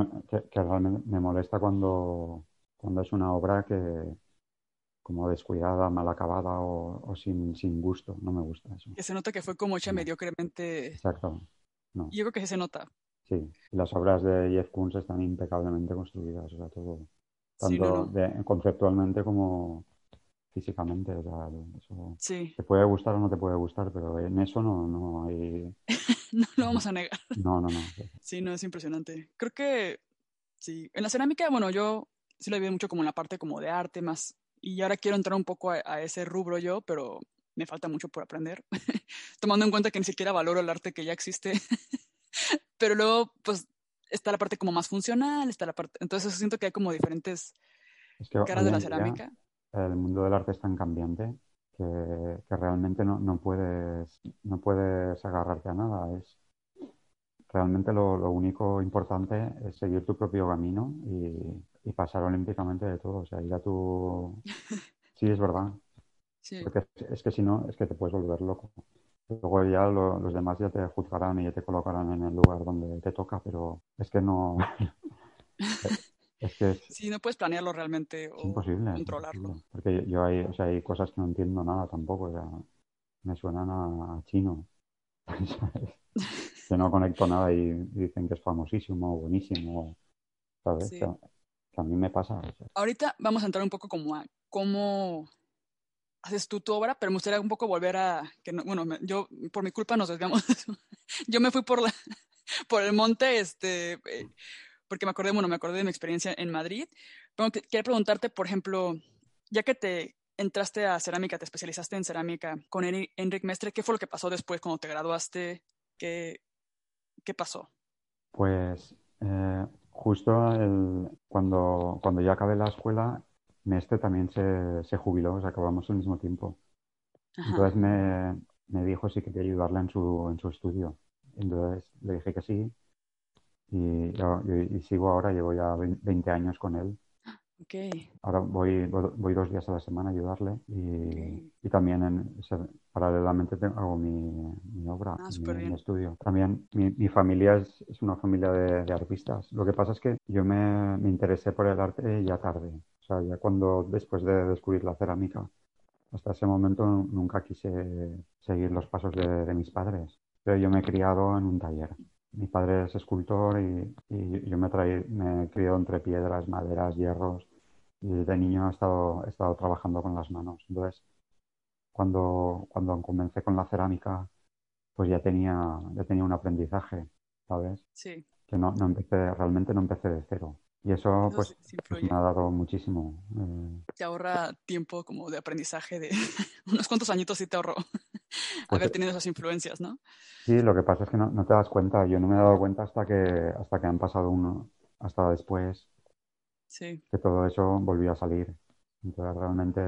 Speaker 2: que, realmente me molesta cuando, cuando es una obra que como descuidada, mal acabada o, sin, sin, gusto. No me gusta eso.
Speaker 1: Que se nota que fue como hecha mediocremente.
Speaker 2: Exacto. No.
Speaker 1: Yo creo que se nota.
Speaker 2: Sí, las obras de Jeff Koons están impecablemente construidas, o sea, todo, tanto conceptualmente como físicamente, o sea, eso
Speaker 1: sí.
Speaker 2: te puede gustar o no te puede gustar, pero en eso no, no hay...
Speaker 1: no lo vamos a negar.
Speaker 2: No, no, no.
Speaker 1: Sí, no, es impresionante. Creo que, sí, en la cerámica, bueno, yo sí lo veo mucho como en la parte como de arte más, y ahora quiero entrar un poco a, a ese rubro yo, pero me falta mucho por aprender, tomando en cuenta que ni siquiera valoro el arte que ya existe. Pero luego, pues, está la parte como más funcional, está la parte... Entonces siento que hay como diferentes caras de la cerámica.
Speaker 2: el mundo del arte es tan cambiante que, que realmente no, no, puedes, no puedes agarrarte a nada. Es, realmente lo, lo, único importante es seguir tu propio camino y, y, pasar olímpicamente de todo. O sea, ir a tu... Sí, es verdad.
Speaker 1: Sí.
Speaker 2: Porque es, es que si no, es que te puedes volver loco. Luego ya los demás ya te juzgarán y ya te colocarán en el lugar donde te toca, pero es que no...
Speaker 1: es que sí, no puedes planearlo realmente o
Speaker 2: imposible,
Speaker 1: controlarlo.
Speaker 2: porque yo hay, o sea, hay cosas que no entiendo nada tampoco, o sea, me suenan a, chino. que no conecto nada y, dicen que es famosísimo, buenísimo, ¿sabes? Que, a mí me pasa.
Speaker 1: Ahorita vamos a entrar un poco como a cómo haces tú tu obra, pero me gustaría un poco volver a, que bueno, yo por mi culpa nos desviamos. yo me fui por la, por el monte, este, eh, porque me acordé, bueno, me acordé de mi experiencia en Madrid. Pero quería preguntarte, por ejemplo, ya que te entraste a cerámica, te especializaste en cerámica con Enric Mestre, ¿qué fue lo que pasó después cuando te graduaste? ¿Qué, qué pasó?
Speaker 2: Pues eh, justo el, cuando, cuando ya acabé la escuela, Mestre también se, se jubiló, o sea, acabamos al mismo tiempo. Entonces me, me, dijo si quería ayudarle en su, en su estudio. Entonces le dije que sí. Y, y, sigo ahora, llevo ya 20 años con él.
Speaker 1: Okay.
Speaker 2: Ahora voy, voy dos días a la semana a ayudarle y, y también en, paralelamente hago mi, mi obra,
Speaker 1: ah,
Speaker 2: mi, estudio. También mi, mi familia es, es, una familia de, de, artistas. Lo que pasa es que yo me, me interesé por el arte ya tarde sea, ya cuando después de descubrir la cerámica, hasta ese momento nunca quise seguir los pasos de, mis padres. Pero yo me he criado en un taller. Mi padre es escultor y, yo me, me he criado entre piedras, maderas, hierros. Y de niño he estado, he estado trabajando con las manos. Entonces, cuando, cuando comencé con la cerámica, pues ya tenía, ya tenía un aprendizaje, ¿sabes?
Speaker 1: Sí.
Speaker 2: Que no, no empecé, realmente no empecé de cero. Y eso, pues, pues, me ha dado muchísimo.
Speaker 1: Eh... Te ahorra tiempo como de aprendizaje de unos cuantos añitos sí te ahorró pues, haber tenido esas influencias, ¿no?
Speaker 2: Sí, lo que pasa es que no, no, te das cuenta. Yo no me he dado cuenta hasta que, hasta que han pasado uno, hasta después
Speaker 1: sí.
Speaker 2: que todo eso volvió a salir. Entonces realmente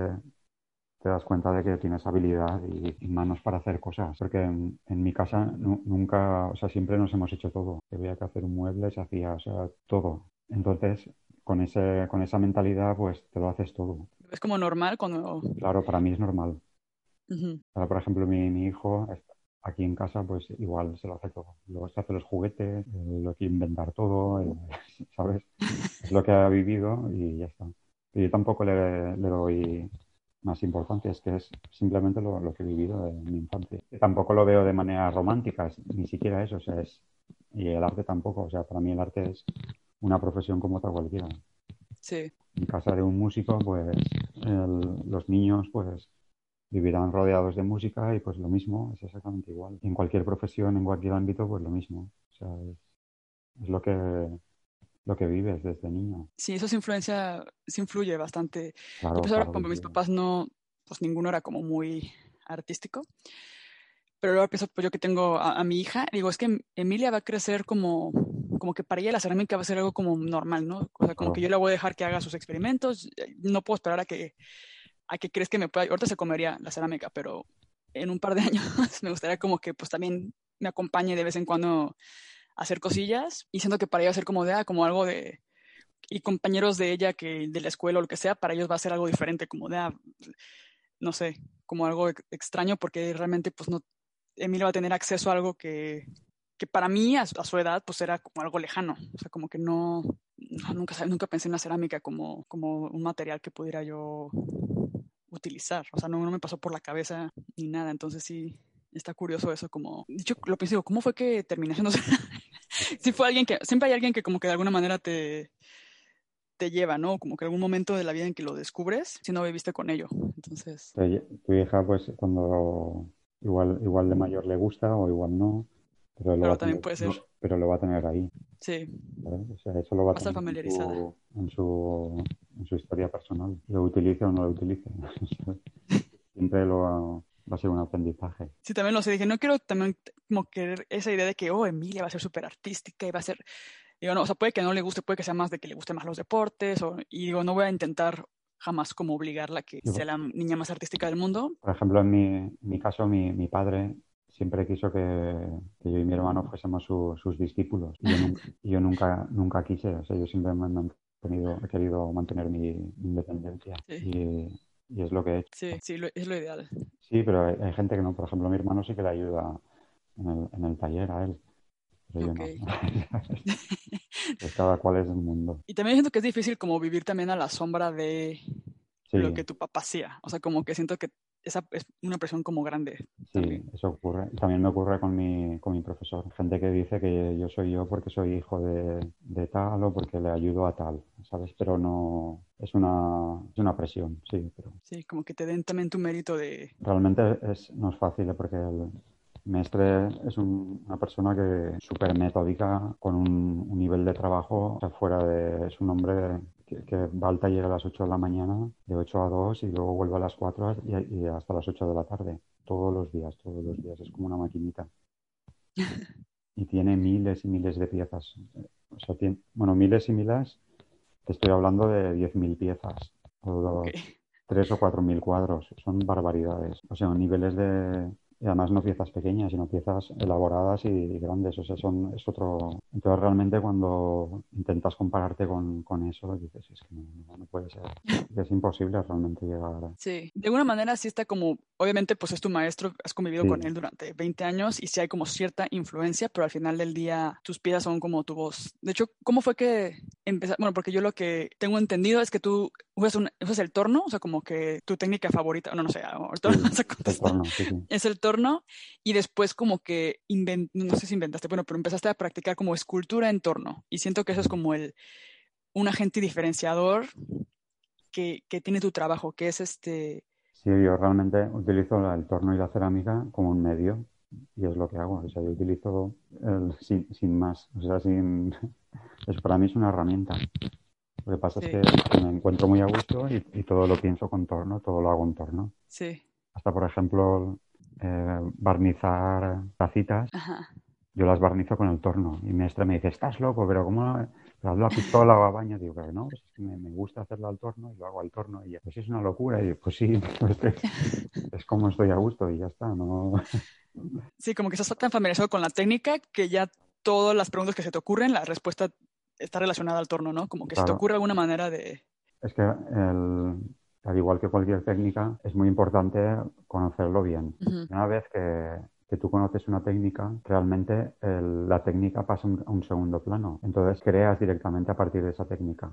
Speaker 2: te das cuenta de que tienes habilidad y, manos para hacer cosas. Porque en, en mi casa nunca, o sea, siempre nos hemos hecho todo. Había que hacer un mueble, se hacía, o sea, todo. Entonces, con, ese, con esa mentalidad, pues te lo haces todo.
Speaker 1: ¿Es como normal cuando...?
Speaker 2: Claro, para mí es normal. por ejemplo, mi, mi, hijo aquí en casa, pues igual se lo hace todo. Luego se hace los juguetes, lo que inventar todo, eh, ¿sabes? Es lo que ha vivido y ya está. Y yo tampoco le, le doy más importancia, es que es simplemente lo, lo, que he vivido en mi infancia. Tampoco lo veo de manera romántica, ni siquiera eso, o sea, es, y el arte tampoco, o sea, para mí el arte es una profesión como otra cualquiera.
Speaker 1: Sí.
Speaker 2: En casa de un músico, pues los niños, pues vivirán rodeados de música y pues lo mismo, es exactamente igual. En cualquier profesión, en cualquier ámbito, pues lo mismo. O sea, es, lo que lo que vives desde niño.
Speaker 1: Sí, eso se influencia, se influye bastante.
Speaker 2: Claro,
Speaker 1: pues
Speaker 2: ahora,
Speaker 1: como mis papás no, pues ninguno era como muy artístico. Pero luego pienso, pues yo que tengo a, a mi hija, digo, es que Emilia va a crecer como como que para ella la cerámica va a ser algo como normal, ¿no? O sea, como que yo le voy a dejar que haga sus experimentos, eh, no puedo esperar a que, a que crees que me pueda, ahorita se comería la cerámica, pero en un par de años me gustaría como que pues también me acompañe de vez en cuando a hacer cosillas y siento que para ella ser como de, ah, como algo de, y compañeros de ella que de la escuela o lo que sea, para ellos va a ser algo diferente, como de, ah, no sé, como algo extraño porque realmente pues no, Emilia va a tener acceso a algo que, que para mí a, su edad pues era como algo lejano, o sea, como que no, nunca, nunca pensé en la cerámica como, como un material que pudiera yo utilizar, o sea, no, no me pasó por la cabeza ni nada, entonces sí, está curioso eso, como, dicho, lo pienso, digo, ¿cómo fue que terminé siendo Si fue alguien que, siempre hay alguien que como que de alguna manera te, te lleva, ¿no? Como que algún momento de la vida en que lo descubres, si no viviste con ello, entonces...
Speaker 2: Tu hija, pues, cuando igual, igual de mayor le gusta o igual no, pero, lo va también puede ser. pero lo va a tener ahí.
Speaker 1: Sí.
Speaker 2: O sea, eso lo va, a estar familiarizada. En su, en su, historia personal. Lo utilice o no lo utilice. Siempre lo va, va, a ser un aprendizaje.
Speaker 1: Sí, también lo sé. Dije, no quiero también como querer esa idea de que, oh, Emilia va a ser súper artística y va a ser... Digo, no, o sea, puede que no le guste, puede que sea más de que le guste más los deportes, o, y digo, no voy a intentar jamás como obligarla a que sea la niña más artística del mundo.
Speaker 2: Por ejemplo, en mi, mi caso, mi, mi padre siempre quiso que, yo y mi hermano fuésemos sus discípulos. Y yo, nunca, nunca, quise, o sea, yo siempre me he, mantenido, he querido mantener mi, independencia. Y, es lo que he hecho.
Speaker 1: Sí, sí, es lo ideal.
Speaker 2: Sí, pero hay, gente que no. Por ejemplo, mi hermano sí que le ayuda en el, en el taller a él. Pero yo no. pues cada cual es el mundo.
Speaker 1: Y también siento que es difícil como vivir también a la sombra de lo que tu papá hacía. O sea, como que siento que esa es una presión como grande.
Speaker 2: Sí, eso ocurre. También me ocurre con mi, con mi profesor. Gente que dice que yo soy yo porque soy hijo de, de tal o porque le ayudo a tal, ¿sabes? Pero no, es una, es una presión, sí. Pero...
Speaker 1: Sí, como que te den también tu mérito de...
Speaker 2: Realmente es, no es fácil ¿eh? porque el Mestre es una persona que súper metódica, con un, un, nivel de trabajo fuera de... Es un hombre que, va al taller a las 8 de la mañana, de 8 a 2 y luego vuelve a las 4 y, hasta las 8 de la tarde. Todos los días, todos los días. Es como una maquinita. Y tiene miles y miles de piezas. O sea, tiene, bueno, miles y miles, te estoy hablando de 10.000 piezas. O 3 o 4.000 cuadros. Son barbaridades. O sea, niveles de, y además no piezas pequeñas, sino piezas elaboradas y grandes. O sea, son, es otro. Entonces, realmente, cuando intentas compararte con, con eso, dices, es que no, puede ser. Es imposible realmente llegar a.
Speaker 1: Sí, de alguna manera sí está como. Obviamente, pues es tu maestro, has convivido con él durante 20 años y sí hay como cierta influencia, pero al final del día tus piezas son como tu voz. De hecho, ¿cómo fue que empezaste? Bueno, porque yo lo que tengo entendido es que tú usas, un, usas el torno, o sea, como que tu técnica favorita, no, no sé, ahorita no vas a contestar. Es el torno y después como que, no sé si inventaste, bueno, pero empezaste a practicar como escultura en torno y siento que eso es como el, un agente diferenciador que, que tiene tu trabajo, que es este...
Speaker 2: Sí, yo realmente utilizo el torno y la cerámica como un medio y es lo que hago. O sea, yo utilizo el, sin, sin, más. O sea, sin... Eso para mí es una herramienta. Lo que pasa es que me encuentro muy a gusto y, y, todo lo pienso con torno, todo lo hago en torno.
Speaker 1: Sí.
Speaker 2: Hasta, por ejemplo, eh, barnizar tacitas, yo las barnizo con el torno. Y mi maestra me dice, estás loco, pero ¿cómo hazlo a pistola o a baño? Digo, que no, pues es que me, gusta hacerlo al torno y lo hago al torno. Y ella, pues es una locura. Y yo, pues sí, pues es como estoy a gusto y ya está. ¿no?
Speaker 1: Sí, como que estás tan familiarizado con la técnica que ya todas las preguntas que se te ocurren, la respuesta está relacionada al torno, ¿no? Como que se te ocurre alguna manera de...
Speaker 2: Es que el, al igual que cualquier técnica, es muy importante conocerlo bien. Una vez que, que, tú conoces una técnica, realmente la técnica pasa a un, segundo plano. Entonces creas directamente a partir de esa técnica.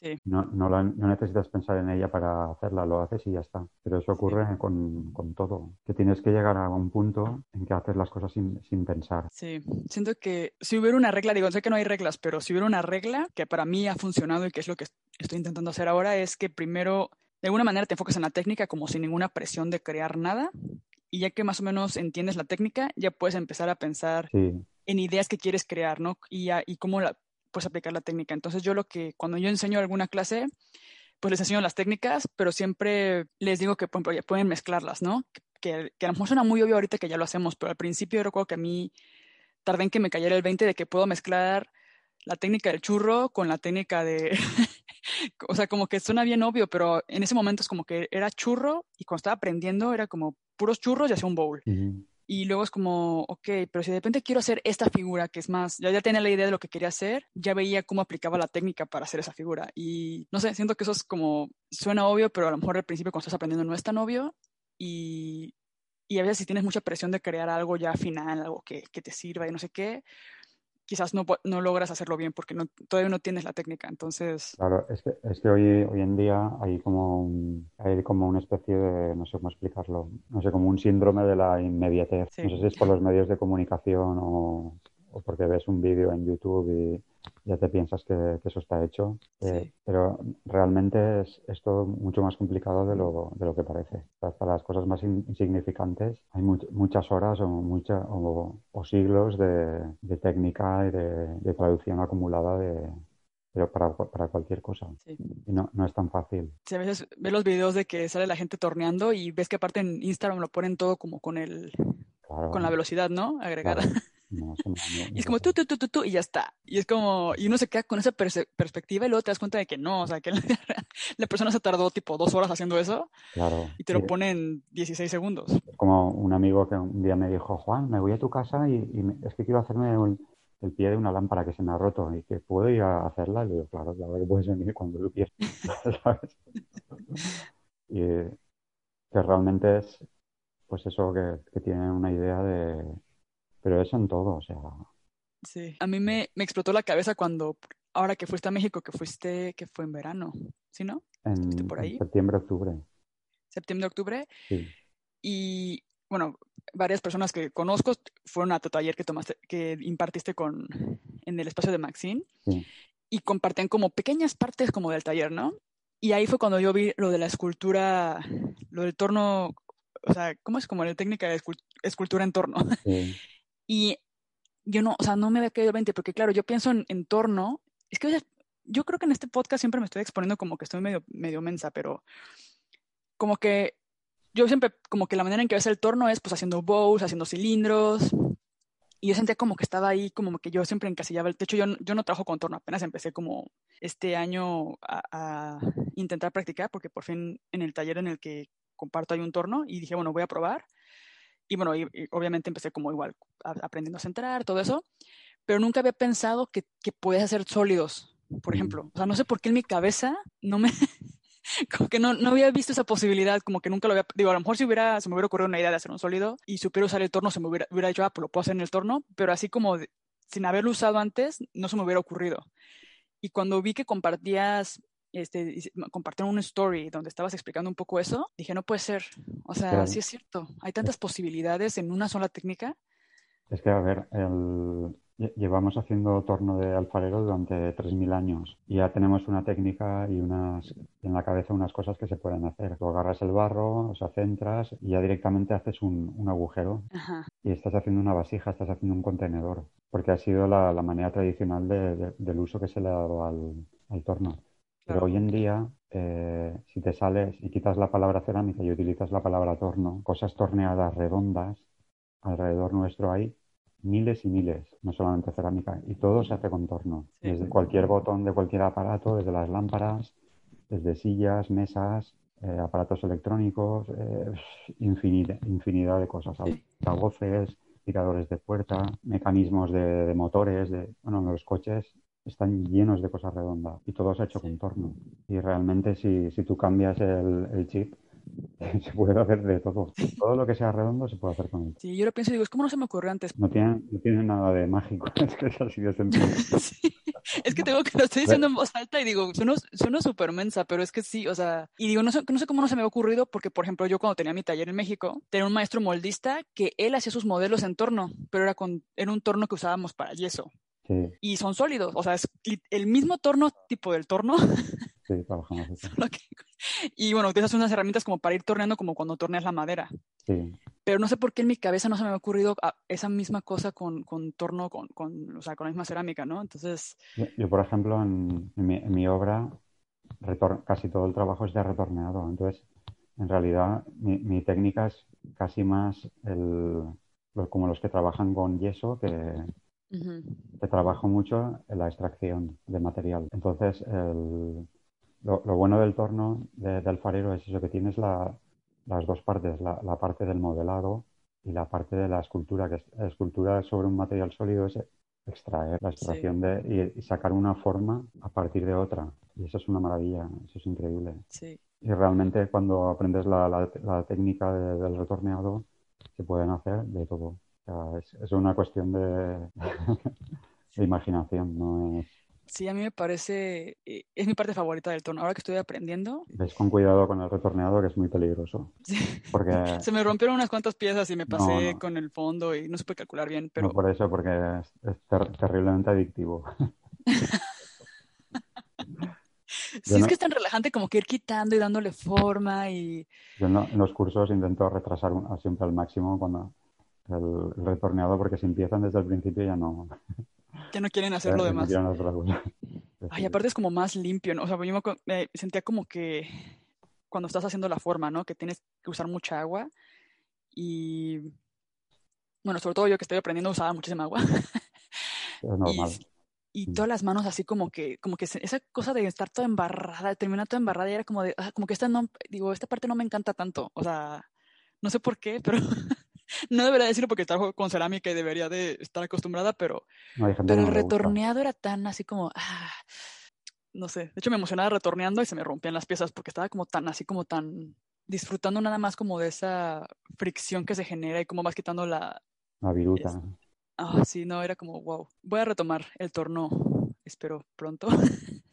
Speaker 1: Sí.
Speaker 2: No, no, no, necesitas pensar en ella para hacerla, lo haces y ya está. Pero eso ocurre con, con, todo, que tienes que llegar a un punto en que haces las cosas sin, sin, pensar.
Speaker 1: Sí, siento que si hubiera una regla, digo, sé que no hay reglas, pero si hubiera una regla que para mí ha funcionado y que es lo que estoy intentando hacer ahora, es que primero de alguna manera te enfocas en la técnica como sin ninguna presión de crear nada. Y ya que más o menos entiendes la técnica, ya puedes empezar a pensar en ideas que quieres crear, ¿no? Y, y cómo la, puedes aplicar la técnica. Entonces yo lo que, cuando yo enseño alguna clase, pues les enseño las técnicas, pero siempre les digo que pueden mezclarlas, ¿no? Que, que, a lo mejor suena muy obvio ahorita que ya lo hacemos, pero al principio yo recuerdo que a mí tardé en que me cayera el 20 de que puedo mezclar la técnica del churro con la técnica de, o sea, como que suena bien obvio, pero en ese momento es como que era churro y cuando estaba aprendiendo era como puros churros y hacía un bowl. Y luego es como, ok, pero si de repente quiero hacer esta figura, que es más, ya, ya tenía la idea de lo que quería hacer, ya veía cómo aplicaba la técnica para hacer esa figura. Y no sé, siento que eso es como, suena obvio, pero a lo mejor al principio cuando estás aprendiendo no es tan obvio. Y, y a veces si tienes mucha presión de crear algo ya final, algo que, que te sirva y no sé qué, quizás no, no logras hacerlo bien porque no, todavía no tienes la técnica. Entonces.
Speaker 2: Claro, es que, es que hoy, hoy en día hay como, hay como una especie de, no sé cómo explicarlo, no sé, como un síndrome de la inmediatez. No sé si es por los medios de comunicación o, o porque ves un vídeo en YouTube y ya te piensas que, eso está hecho. Eh, pero realmente es, es, todo mucho más complicado de lo, de lo que parece. Hasta las cosas más insignificantes hay muchas horas o, mucha, o, siglos de, técnica y de, traducción acumulada de, pero para, para cualquier cosa. Y no, no es tan fácil.
Speaker 1: Sí, a veces ves los videos de que sale la gente torneando y ves que aparte en Instagram lo ponen todo como con el con la velocidad, ¿no? Agregada. y es como tú, tú, tú, tú, tú, y ya está. Y es como, y uno se queda con esa perspectiva y luego te das cuenta de que no, o sea, que la, persona se tardó tipo dos horas haciendo eso.
Speaker 2: Claro.
Speaker 1: Y te lo pone en 16 segundos.
Speaker 2: Como un amigo que un día me dijo, Juan, me voy a tu casa y, es que quiero hacerme el pie de una lámpara que se me ha roto y que puedo ir a hacerla. Y le digo, claro, claro que puedes venir cuando tú quieras. ¿sabes? y que realmente es, pues eso, que, que tienen una idea de pero eso en todo, o sea.
Speaker 1: Sí, a mí me, me explotó la cabeza cuando, ahora que fuiste a México, que fuiste, que fue en verano, ¿sí, no?
Speaker 2: En, por ahí? septiembre, octubre.
Speaker 1: Septiembre, octubre.
Speaker 2: Sí.
Speaker 1: Y bueno, varias personas que conozco fueron a tu taller que tomaste, que impartiste con, en el espacio de Maxine.
Speaker 2: Sí.
Speaker 1: Y compartían como pequeñas partes como del taller, ¿no? Y ahí fue cuando yo vi lo de la escultura, lo del torno, o sea, ¿cómo es como la técnica de escultura en torno?
Speaker 2: Sí.
Speaker 1: Y yo no, o sea, no me había caído 20, porque claro, yo pienso en entorno, es que yo creo que en este podcast siempre me estoy exponiendo como que estoy medio, medio mensa, pero como que yo siempre, como que la manera en que ves el torno es pues haciendo bows, haciendo cilindros, y yo sentía como que estaba ahí, como que yo siempre encasillaba el techo. Yo, yo no trabajo con torno, apenas empecé como este año a, a, intentar practicar, porque por fin en el taller en el que comparto hay un torno y dije, bueno, voy a probar. Y bueno, y, obviamente empecé como igual aprendiendo a centrar, todo eso, pero nunca había pensado que, que podías hacer sólidos, por ejemplo. O sea, no sé por qué en mi cabeza no me, como que no, no había visto esa posibilidad, como que nunca lo había, digo, a lo mejor si hubiera, se me hubiera ocurrido una idea de hacer un sólido y supiera usar el torno, se me hubiera, hubiera dicho, ah, pues lo puedo hacer en el torno, pero así como sin haberlo usado antes, no se me hubiera ocurrido. Y cuando vi que compartías este, compartieron una story donde estabas explicando un poco eso, dije, no puede ser. O sea, sí es cierto. Hay tantas posibilidades en una sola técnica.
Speaker 2: Es que, a ver, llevamos haciendo torno de alfarero durante 3.000 años y ya tenemos una técnica y unas en la cabeza unas cosas que se pueden hacer. Tú agarras el barro, o sea, centras y ya directamente haces un, un agujero y estás haciendo una vasija, estás haciendo un contenedor, porque ha sido la, la manera tradicional de, del uso que se le ha dado al, al torno. Pero hoy en día, eh, si te sales y quitas la palabra cerámica y utilizas la palabra torno, cosas torneadas redondas, alrededor nuestro hay miles y miles, no solamente cerámica, y todo se hace con torno. Desde cualquier botón de cualquier aparato, desde las lámparas, desde sillas, mesas, eh, aparatos electrónicos, eh, infinidad, infinidad de cosas, altavoces, tiradores de puerta, mecanismos de, de motores, de, bueno, los coches están llenos de cosas redondas y todo se ha hecho con torno. Y realmente si, si tú cambias el, el chip, se puede hacer de todo. Todo lo que sea redondo se puede hacer con él.
Speaker 1: Sí, yo lo pienso y digo, es como no se me ocurrió antes.
Speaker 2: No tiene, no tiene nada de mágico, es que es así de sencillo.
Speaker 1: sí. Es que tengo que lo estoy diciendo en voz alta y digo, suena súper mensa, pero es que sí, o sea, y digo, no sé, no sé cómo no se me ha ocurrido, porque por ejemplo, yo cuando tenía mi taller en México, tenía un maestro moldista que él hacía sus modelos en torno, pero era con, era un torno que usábamos para yeso. Y son sólidos, o sea, es el mismo torno tipo del torno.
Speaker 2: Sí, trabajamos
Speaker 1: Y bueno, utilizas unas herramientas como para ir torneando como cuando torneas la madera.
Speaker 2: Sí.
Speaker 1: Pero no sé por qué en mi cabeza no se me ha ocurrido esa misma cosa con, con torno, con, con, o sea, con la misma cerámica, ¿no? Entonces...
Speaker 2: Yo, por ejemplo, en, mi, obra, casi todo el trabajo es de retorneado. Entonces, en realidad, mi, mi técnica es casi más el, como los que trabajan con yeso que te trabajo mucho en la extracción de material. Entonces, lo, bueno del torno de, alfarero es eso, que tienes las dos partes, la, parte del modelado y la parte de la escultura, que es, la escultura sobre un material sólido es extraer la extracción de, y, sacar una forma a partir de otra. Y eso es una maravilla, eso es increíble.
Speaker 1: Sí.
Speaker 2: Y realmente cuando aprendes la, técnica del retorneado, se pueden hacer de todo. Es, es, una cuestión de, de imaginación, no es
Speaker 1: Sí, a mí me parece, eh, es mi parte favorita del torno. Ahora que estoy aprendiendo.
Speaker 2: Ves con cuidado con el retorneado, que es muy peligroso.
Speaker 1: Sí. Porque... Se me rompieron unas cuantas piezas y me pasé con el fondo y no puede calcular bien, pero...
Speaker 2: No por eso, porque es, terriblemente adictivo.
Speaker 1: sí, es que es tan relajante como que ir quitando y dándole forma y...
Speaker 2: Yo en, los cursos intento retrasar siempre al máximo cuando el, el retorneado porque si empiezan desde el principio ya no...
Speaker 1: Ya no quieren hacer lo demás. Ay, aparte es como más limpio, ¿no? O sea, yo me, sentía como que cuando estás haciendo la forma, ¿no? Que tienes que usar mucha agua y... Bueno, sobre todo yo que estoy aprendiendo usaba muchísima agua.
Speaker 2: Es normal.
Speaker 1: Y, todas las manos así como que, como que esa cosa de estar toda embarrada, terminar toda embarrada y era como de, ah, como que esta no, digo, esta parte no me encanta tanto. O sea, no sé por qué, pero no debería decirlo porque trabajo con cerámica y debería de estar acostumbrada, pero, pero el retorneado era tan así como, ah, no sé, de hecho me emocionaba retorneando y se me rompían las piezas porque estaba como tan así como tan disfrutando nada más como de esa fricción que se genera y como vas quitando la...
Speaker 2: La viruta.
Speaker 1: Ah, sí, no, era como, wow. Voy a retomar el torno, espero pronto.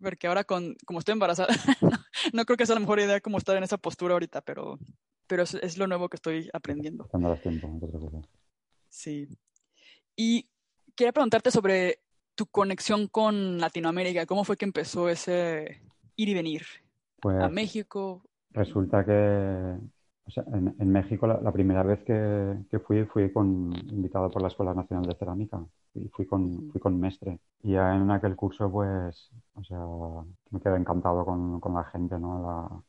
Speaker 1: porque ahora con, como estoy embarazada, no, creo que sea la mejor idea como estar en esa postura ahorita, pero pero es, lo nuevo que estoy aprendiendo. Sí. Y quería preguntarte sobre tu conexión con Latinoamérica. ¿Cómo fue que empezó ese ir y venir a pues México?
Speaker 2: Resulta que en, México la, primera vez que, fui, fui con, invitado por la Escuela Nacional de Cerámica y fui con, fui con Mestre. Y en aquel curso, pues, o sea, me quedé encantado con, con la gente, ¿no? La,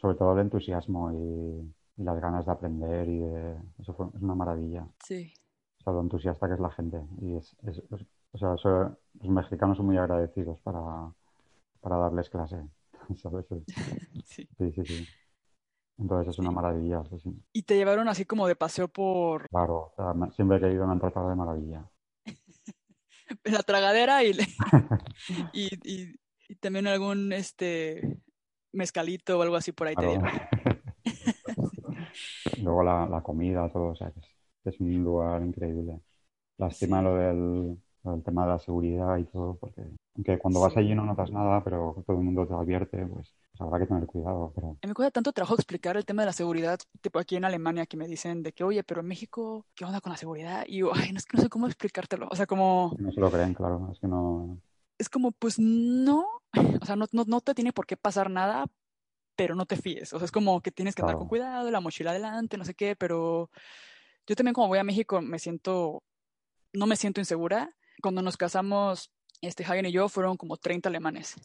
Speaker 2: sobre todo el entusiasmo y, las ganas de aprender y de... Eso fue, es una maravilla.
Speaker 1: Sí.
Speaker 2: O sea, lo entusiasta que es la gente. Y es, o sea, los mexicanos son muy agradecidos para, para darles clase. ¿sabes? Sí. sí, sí, sí. Entonces es una maravilla.
Speaker 1: ¿Y te llevaron así como de paseo por...?
Speaker 2: Claro, siempre que he ido me han tratado de maravilla.
Speaker 1: la tragadera y, y, y, y, también algún este mezcalito o algo así por ahí te dieron.
Speaker 2: Luego la, comida, todo, o sea, que es, un lugar increíble. Lástima lo, del, tema de la seguridad y todo, porque aunque cuando vas allí no notas nada, pero todo el mundo te advierte, pues, pues habrá que tener cuidado. Pero...
Speaker 1: Me cuesta tanto trabajo explicar el tema de la seguridad, tipo aquí en Alemania, que me dicen de que, oye, pero en México, ¿qué onda con la seguridad? Y yo, ay, no, es que no sé cómo explicártelo. O sea, como...
Speaker 2: No se lo creen, claro, es que no...
Speaker 1: Es como, pues no, o sea, no, no, te tiene por qué pasar nada, pero no te fíes. O sea, es como que tienes que andar con cuidado, la mochila adelante, no sé qué, pero yo también como voy a México me siento, no me siento insegura. Cuando nos casamos, este Hagen y yo fueron como 30 alemanes.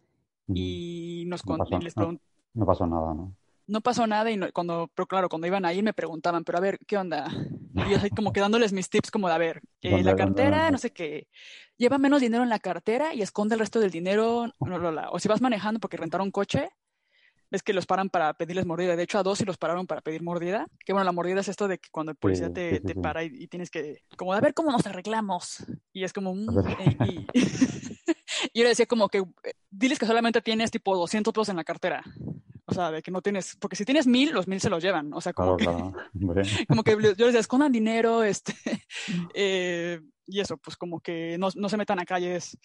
Speaker 1: Y nos
Speaker 2: no pasó,
Speaker 1: les
Speaker 2: no, pasó nada, ¿no?
Speaker 1: No pasó nada y cuando, pero claro, cuando iban ahí me preguntaban, pero a ver, ¿qué onda? Y yo así como que dándoles mis tips como de, a ver, eh, la cartera, no sé qué, lleva menos dinero en la cartera y esconde el resto del dinero, o si vas manejando porque rentaron coche, ves que los paran para pedirles mordida. De hecho, a dos sí los pararon para pedir mordida. Que bueno, la mordida es esto de que cuando el policía te, te para y, tienes que, como, a ver cómo nos arreglamos. Y es como, mm, y, y, yo le decía como que, eh, diles que solamente tienes tipo 200 pesos en la cartera. O sea, de que no tienes, porque si tienes mil, los mil se los llevan. O sea, como que, como que yo les decía, escondan dinero, este, eh, y eso, pues como que no, no se metan a calles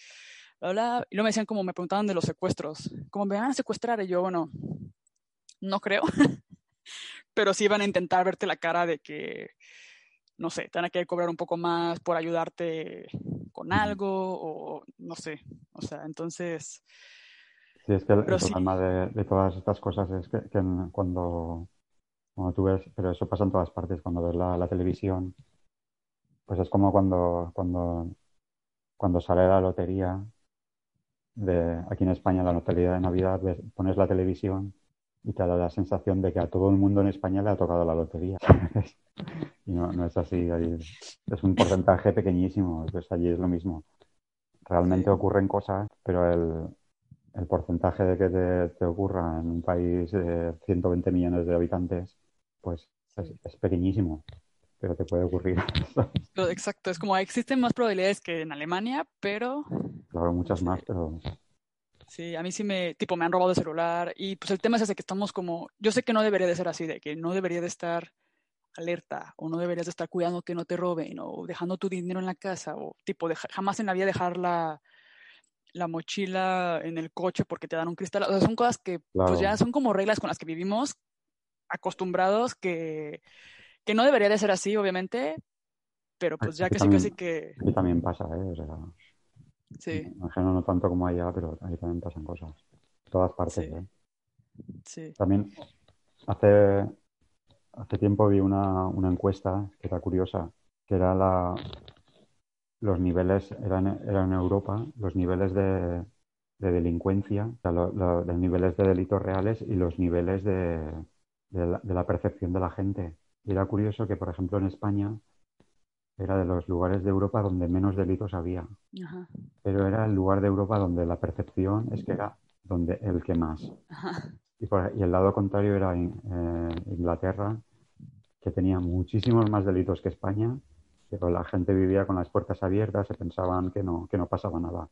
Speaker 1: y luego me decían como, me preguntaban de los secuestros, como me van a secuestrar, y yo, bueno, no creo, pero sí van a intentar verte la cara de que, no sé, te van a querer cobrar un poco más por ayudarte con algo, o no sé, o sea, entonces...
Speaker 2: Sí, es que el, problema de, todas estas cosas es que, cuando, cuando tú ves, pero eso pasa en todas partes, cuando ves la, la televisión, pues es como cuando, cuando, cuando sale la lotería de aquí en España, la notoriedad de Navidad, pones la televisión y te da la sensación de que a todo el mundo en España le ha tocado la lotería. y no, no, es así. Es un porcentaje pequeñísimo. Pues allí es lo mismo. Realmente ocurren cosas, pero el, el porcentaje de que te, te, ocurra en un país de 120 millones de habitantes, pues es, es pequeñísimo pero te puede ocurrir.
Speaker 1: Exacto, es como existen más probabilidades que en Alemania, pero
Speaker 2: Claro, muchas más, pero...
Speaker 1: Sí, a mí sí me, tipo, me han robado el celular y pues el tema es ese que estamos como, yo sé que no debería de ser así, de que no debería de estar alerta o no deberías de estar cuidando que no te roben o dejando tu dinero en la casa o tipo jamás en la vida dejar la, la mochila en el coche porque te dan un cristal. O sea, son cosas que pues ya son como reglas con las que vivimos acostumbrados que, que no debería de ser así, obviamente, pero pues ya que sí, casi que...
Speaker 2: Aquí también pasa, ¿eh? O sea, sí. Imagino no tanto como allá, pero ahí también pasan cosas. Todas partes, ¿eh? Sí. También hace, hace tiempo vi una, una encuesta que era curiosa, que era la, los niveles, eran, eran en Europa, los niveles de, de delincuencia, los niveles de delitos reales y los niveles de, de, la, percepción de la gente. Y era curioso que, por ejemplo, en España era de los lugares de Europa donde menos delitos había. Pero era el lugar de Europa donde la percepción es que era donde el que más. Y, por, y, el lado contrario era eh, Inglaterra, que tenía muchísimos más delitos que España pero la gente vivía con las puertas abiertas, se pensaban que no, que no pasaba nada.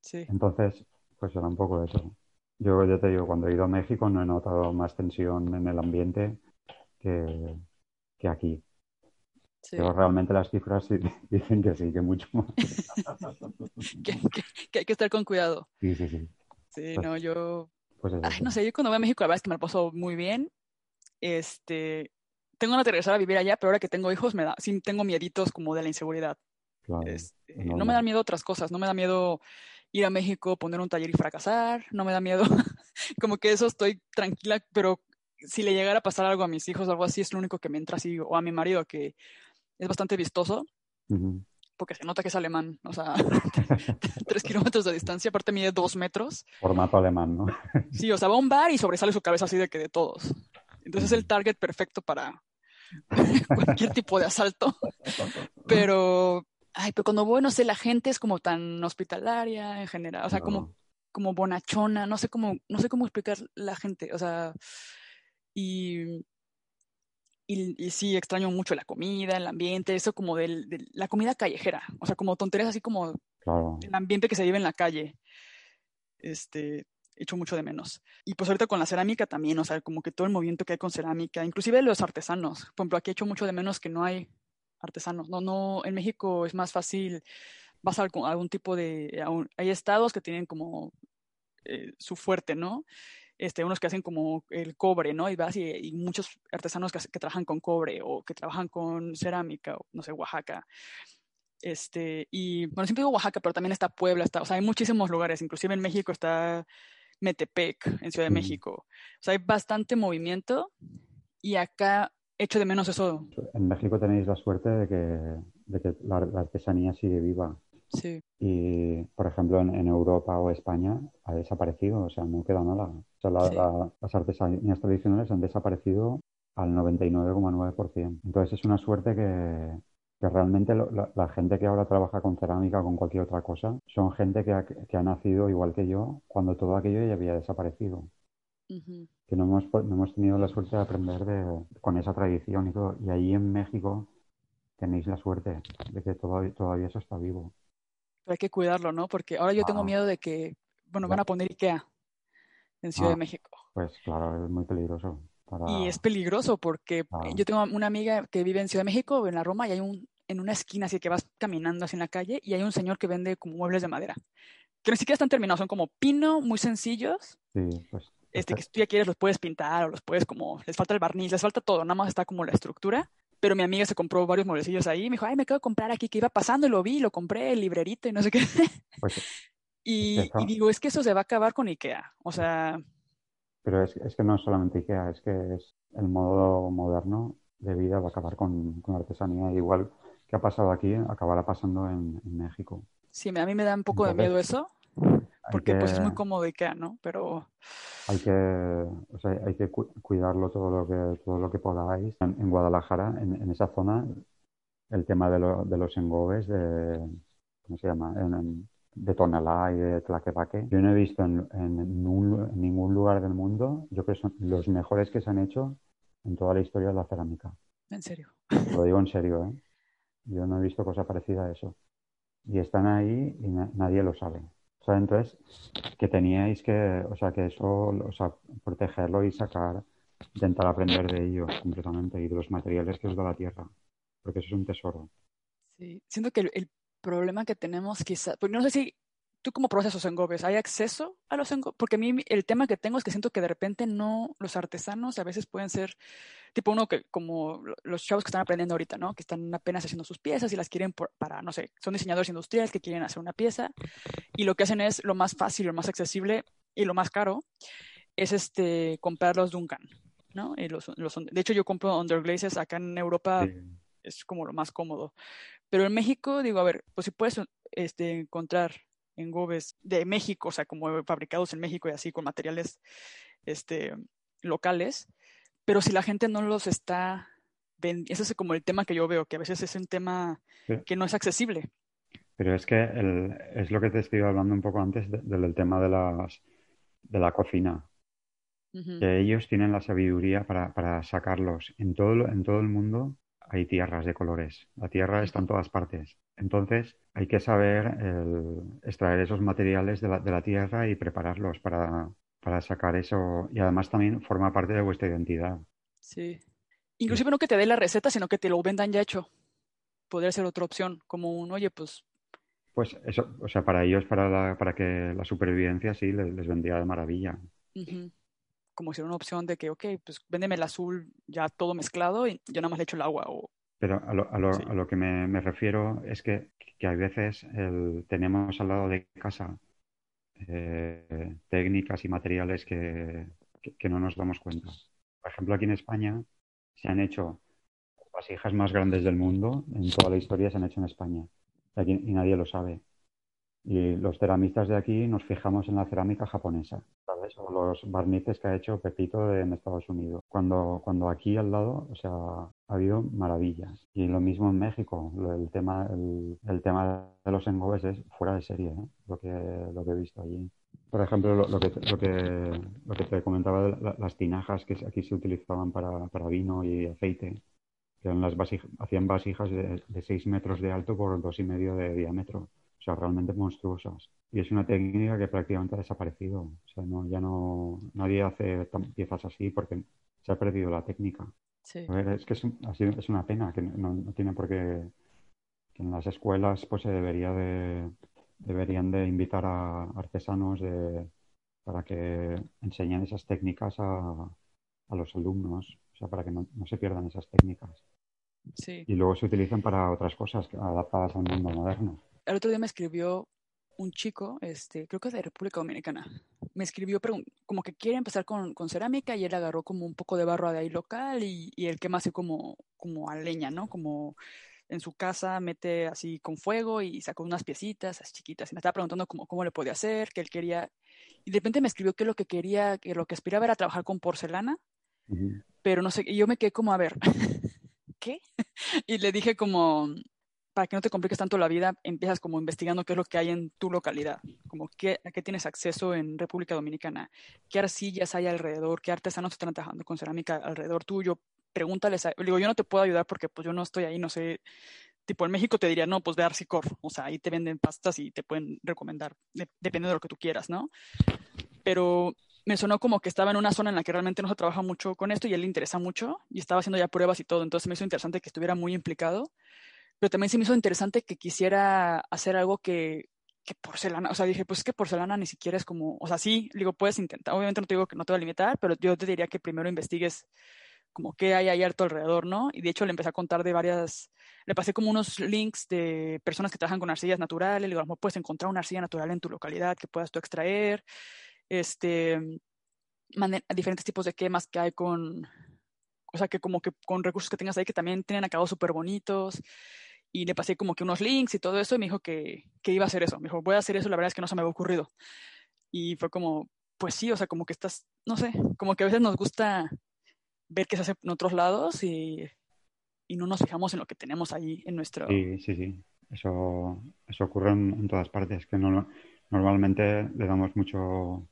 Speaker 2: sí. Entonces, pues era un poco eso. Yo ya te digo, cuando he ido a México no he notado más tensión en el ambiente que, que aquí. Pero realmente las cifras dicen que sí, que mucho más.
Speaker 1: que, hay que estar con cuidado.
Speaker 2: Sí, sí, sí.
Speaker 1: Sí, pues no, yo... Pues no sé, yo cuando voy a México la verdad es que me lo paso muy bien. Este, tengo una de regresar a vivir allá, pero ahora que tengo hijos, me da, sí tengo mieditos como de la inseguridad. Este, no, me da miedo otras cosas, no me da miedo ir a México, poner un taller y fracasar, no me da miedo, como que eso estoy tranquila, pero si le llegara a pasar algo a mis hijos o algo así, es lo único que me entra así, o a mi marido, que es bastante vistoso, porque se nota que es alemán, o sea, tres kilómetros de distancia, aparte mide dos metros.
Speaker 2: Formato alemán, ¿no?
Speaker 1: sí, o sea, va a un bar y sobresale su cabeza así de que de todos. Entonces es el target perfecto para, cualquier tipo de asalto. Pero, ay, pero cuando voy, no sé, la gente es como tan hospitalaria en general, o sea, como, como bonachona, no sé cómo, no sé cómo explicar la gente, o sea, y, y, sí extraño mucho la comida, el ambiente, eso como de la comida callejera, o sea, como tonterías así como el ambiente que se vive en la calle. Este, hecho mucho de menos. Y pues ahorita con la cerámica también, o sea, como que todo el movimiento que hay con cerámica, inclusive los artesanos. Por ejemplo, aquí he hecho mucho de menos que no hay artesanos. No, no, en México es más fácil, vas a algún, tipo de, hay estados que tienen como eh, su fuerte, ¿no? Este, unos que hacen como el cobre, ¿no? Y vas y, muchos artesanos que, que, trabajan con cobre o que trabajan con cerámica, o no sé, Oaxaca. Este, y bueno, siempre digo Oaxaca, pero también está Puebla, está, o sea, hay muchísimos lugares, inclusive en México está Metepec, en Ciudad de México. O sea, hay bastante movimiento y acá echo de menos eso.
Speaker 2: En México tenéis la suerte de que, la, artesanía sigue viva. Sí. Y, por ejemplo, en, Europa o España ha desaparecido, o sea, no queda nada. O sea, las artesanías tradicionales han desaparecido al 99,9%. Entonces es una suerte que, que realmente la, gente que ahora trabaja con cerámica o con cualquier otra cosa son gente que ha, que ha nacido igual que yo cuando todo aquello ya había desaparecido. Que no hemos, no hemos tenido la suerte de aprender de, con esa tradición y todo. Y ahí en México tenéis la suerte de que todavía, todavía eso está vivo.
Speaker 1: Pero hay que cuidarlo, ¿no? Porque ahora yo tengo ah. miedo de que, bueno, van a poner IKEA en Ciudad de ah, México.
Speaker 2: Pues claro, es muy peligroso.
Speaker 1: Y es peligroso porque ah. yo tengo una amiga que vive en Ciudad de México, en la Roma, y hay un en una esquina, así que vas caminando así en la calle y hay un señor que vende como muebles de madera, que ni siquiera están terminados, son como pino, muy sencillos. Sí, pues. Este, que si tú ya quieres los puedes pintar o los puedes como, les falta el barniz, les falta todo, nada más está como la estructura. Pero mi amiga se compró varios mueblecillos ahí y me dijo, ay, me acabo de comprar aquí, que iba pasando y lo vi, lo compré, el librerito y no sé qué. Pues, y, digo, es que eso se va a acabar con Ikea, o sea...
Speaker 2: Pero es, es que no es solamente Ikea, es que es el modo moderno de vida va a acabar con, con artesanía. Igual ¿Qué ha pasado aquí acabará pasando en, México.
Speaker 1: Sí, a mí me da un poco de miedo eso, porque pues es muy cómodo IKEA, ¿no? Pero...
Speaker 2: Hay que, o sea, hay que cuidarlo todo lo que, todo lo que podáis. En, Guadalajara, en, esa zona, el tema de, de los engobes, de, ¿cómo se llama? de Tonalá y de Tlaquepaque. Yo no he visto en, ningún lugar del mundo, yo creo que son los mejores que se han hecho en toda la historia de la cerámica.
Speaker 1: ¿En serio?
Speaker 2: Lo digo en serio, ¿eh? Yo no he visto cosa parecida a eso. Y están ahí y nadie lo sabe. O sea, entonces, que teníais que, o sea, que eso, o sea, protegerlo y sacar intentar aprender de ellos completamente y de los materiales que os da la tierra, porque eso es un tesoro.
Speaker 1: Sí, siento que el, problema que tenemos quizás, pues no sé si tú como procesos en Gobes, ¿hay acceso a los engobes? Porque a mí el tema que tengo es que siento que de repente no, los artesanos a veces pueden ser tipo uno que, como los chavos que están aprendiendo ahorita, ¿no? Que están apenas haciendo sus piezas y las quieren para, no sé, son diseñadores industriales que quieren hacer una pieza y lo que hacen es lo más fácil, lo más accesible y lo más caro es este, comprar los Duncan, ¿no? Y los, los, de hecho, yo compro underglazes acá en Europa. Es como lo más cómodo. Pero en México, digo, a ver, pues si puedes este, encontrar en Gobes de México, o sea, como fabricados en México y así con materiales este, locales, pero si la gente no los está vendiendo, ese es como el tema que yo veo, que a veces es un tema que no es accesible.
Speaker 2: Pero es que el, es lo que te estoy hablando un poco antes del tema de, las, de la cocina. Que ellos tienen la sabiduría para, para sacarlos. En todo, en todo el mundo hay tierras de colores. La tierra está en todas partes. Entonces hay que saber extraer esos materiales de la, de la tierra y prepararlos para, para, sacar eso. Y además también forma parte de vuestra identidad.
Speaker 1: Sí. Inclusive no que te dé la receta, sino que te lo vendan ya hecho. Podría ser otra opción, como un, oye, pues...
Speaker 2: Pues eso, o sea, para ellos, para, para que la supervivencia sí les, vendría de maravilla.
Speaker 1: Como si era una opción de que, ok, pues véndeme el azul ya todo mezclado y yo nada más le echo el agua o
Speaker 2: pero a lo, a lo, a lo que me, me, refiero es que, que a veces tenemos al lado de casa eh, técnicas y materiales que, que, no nos damos cuenta. Por ejemplo, aquí en España se han hecho vasijas más grandes del mundo, en toda la historia se han hecho en España. y nadie lo sabe. Y los ceramistas de aquí nos fijamos en la cerámica japonesa, ¿sabes? O los barnices que ha hecho Pepito en Estados Unidos. Cuando, cuando aquí al lado, o sea, ha habido maravillas. Y lo mismo en México. El tema, el, tema de los engobes es fuera de serie, ¿eh? lo, que, lo que he visto allí. Por ejemplo, lo, que, lo, que, lo que te comentaba, de las tinajas que aquí se utilizaban para, para vino y aceite, que eran las hacían vasijas de, de 6 metros de alto por dos y medio de diámetro o sea, realmente monstruosas. Y es una técnica que prácticamente ha desaparecido. O sea, no, ya no, nadie hace piezas así porque se ha perdido la técnica. Sí. A ver, es que es, es una pena que no, tiene por qué, que en las escuelas pues se debería de, deberían de invitar a artesanos de, para que enseñen esas técnicas a, a los alumnos, o sea, para que no, no se pierdan esas técnicas. Sí. Y luego se utilizan para otras cosas adaptadas al mundo moderno
Speaker 1: el otro día me escribió un chico, este, creo que es de República Dominicana, me escribió como que quiere empezar con, con, cerámica y él agarró como un poco de barro de ahí local y, y él quema así como, como a leña, ¿no? Como en su casa mete así con fuego y sacó unas piecitas así chiquitas y me estaba preguntando cómo, cómo le podía hacer, que él quería, y de repente me escribió que lo que quería, que lo que aspiraba era trabajar con porcelana, pero no sé, y yo me quedé como a ver, ¿qué? y le dije como, para que no te compliques tanto la vida, empiezas como investigando qué es lo que hay en tu localidad, como qué, a qué tienes acceso en República Dominicana, qué arcillas hay alrededor, qué artesanos están trabajando con cerámica alrededor tuyo. Pregúntales, a, digo, yo no te puedo ayudar porque pues yo no estoy ahí, no sé, tipo en México te diría, no, pues ve a Arcicor, o sea, ahí te venden pastas y te pueden recomendar, dependiendo de lo que tú quieras, ¿no? Pero me sonó como que estaba en una zona en la que realmente no se trabaja mucho con esto y él le interesa mucho y estaba haciendo ya pruebas y todo, entonces me hizo interesante que estuviera muy implicado pero también se me hizo interesante que quisiera hacer algo que, porcelana, o sea, dije, pues es que porcelana ni siquiera es como, o sea, sí, digo, puedes intentar, obviamente no te digo que no te va a limitar, pero yo te diría que primero investigues como qué hay ahí harto alrededor, ¿no? Y de hecho le empecé a contar de varias, le pasé como unos links de personas que trabajan con arcillas naturales, le digo, a puedes encontrar una arcilla natural en tu localidad que puedas tú extraer, este, diferentes tipos de quemas que hay con, o sea, que como que con recursos que tengas ahí que también tienen acabados súper bonitos, y le pasé como que unos links y todo eso y me dijo que, que, iba a hacer eso. Me dijo, voy a hacer eso, la verdad es que no se me había ocurrido. Y fue como, pues sí, o sea, como que estás, no sé, como que a veces nos gusta ver qué se hace en otros lados y, y no nos fijamos en lo que tenemos ahí en nuestro...
Speaker 2: Sí, sí, sí. Eso, eso ocurre en, todas partes, que no, normalmente le damos mucho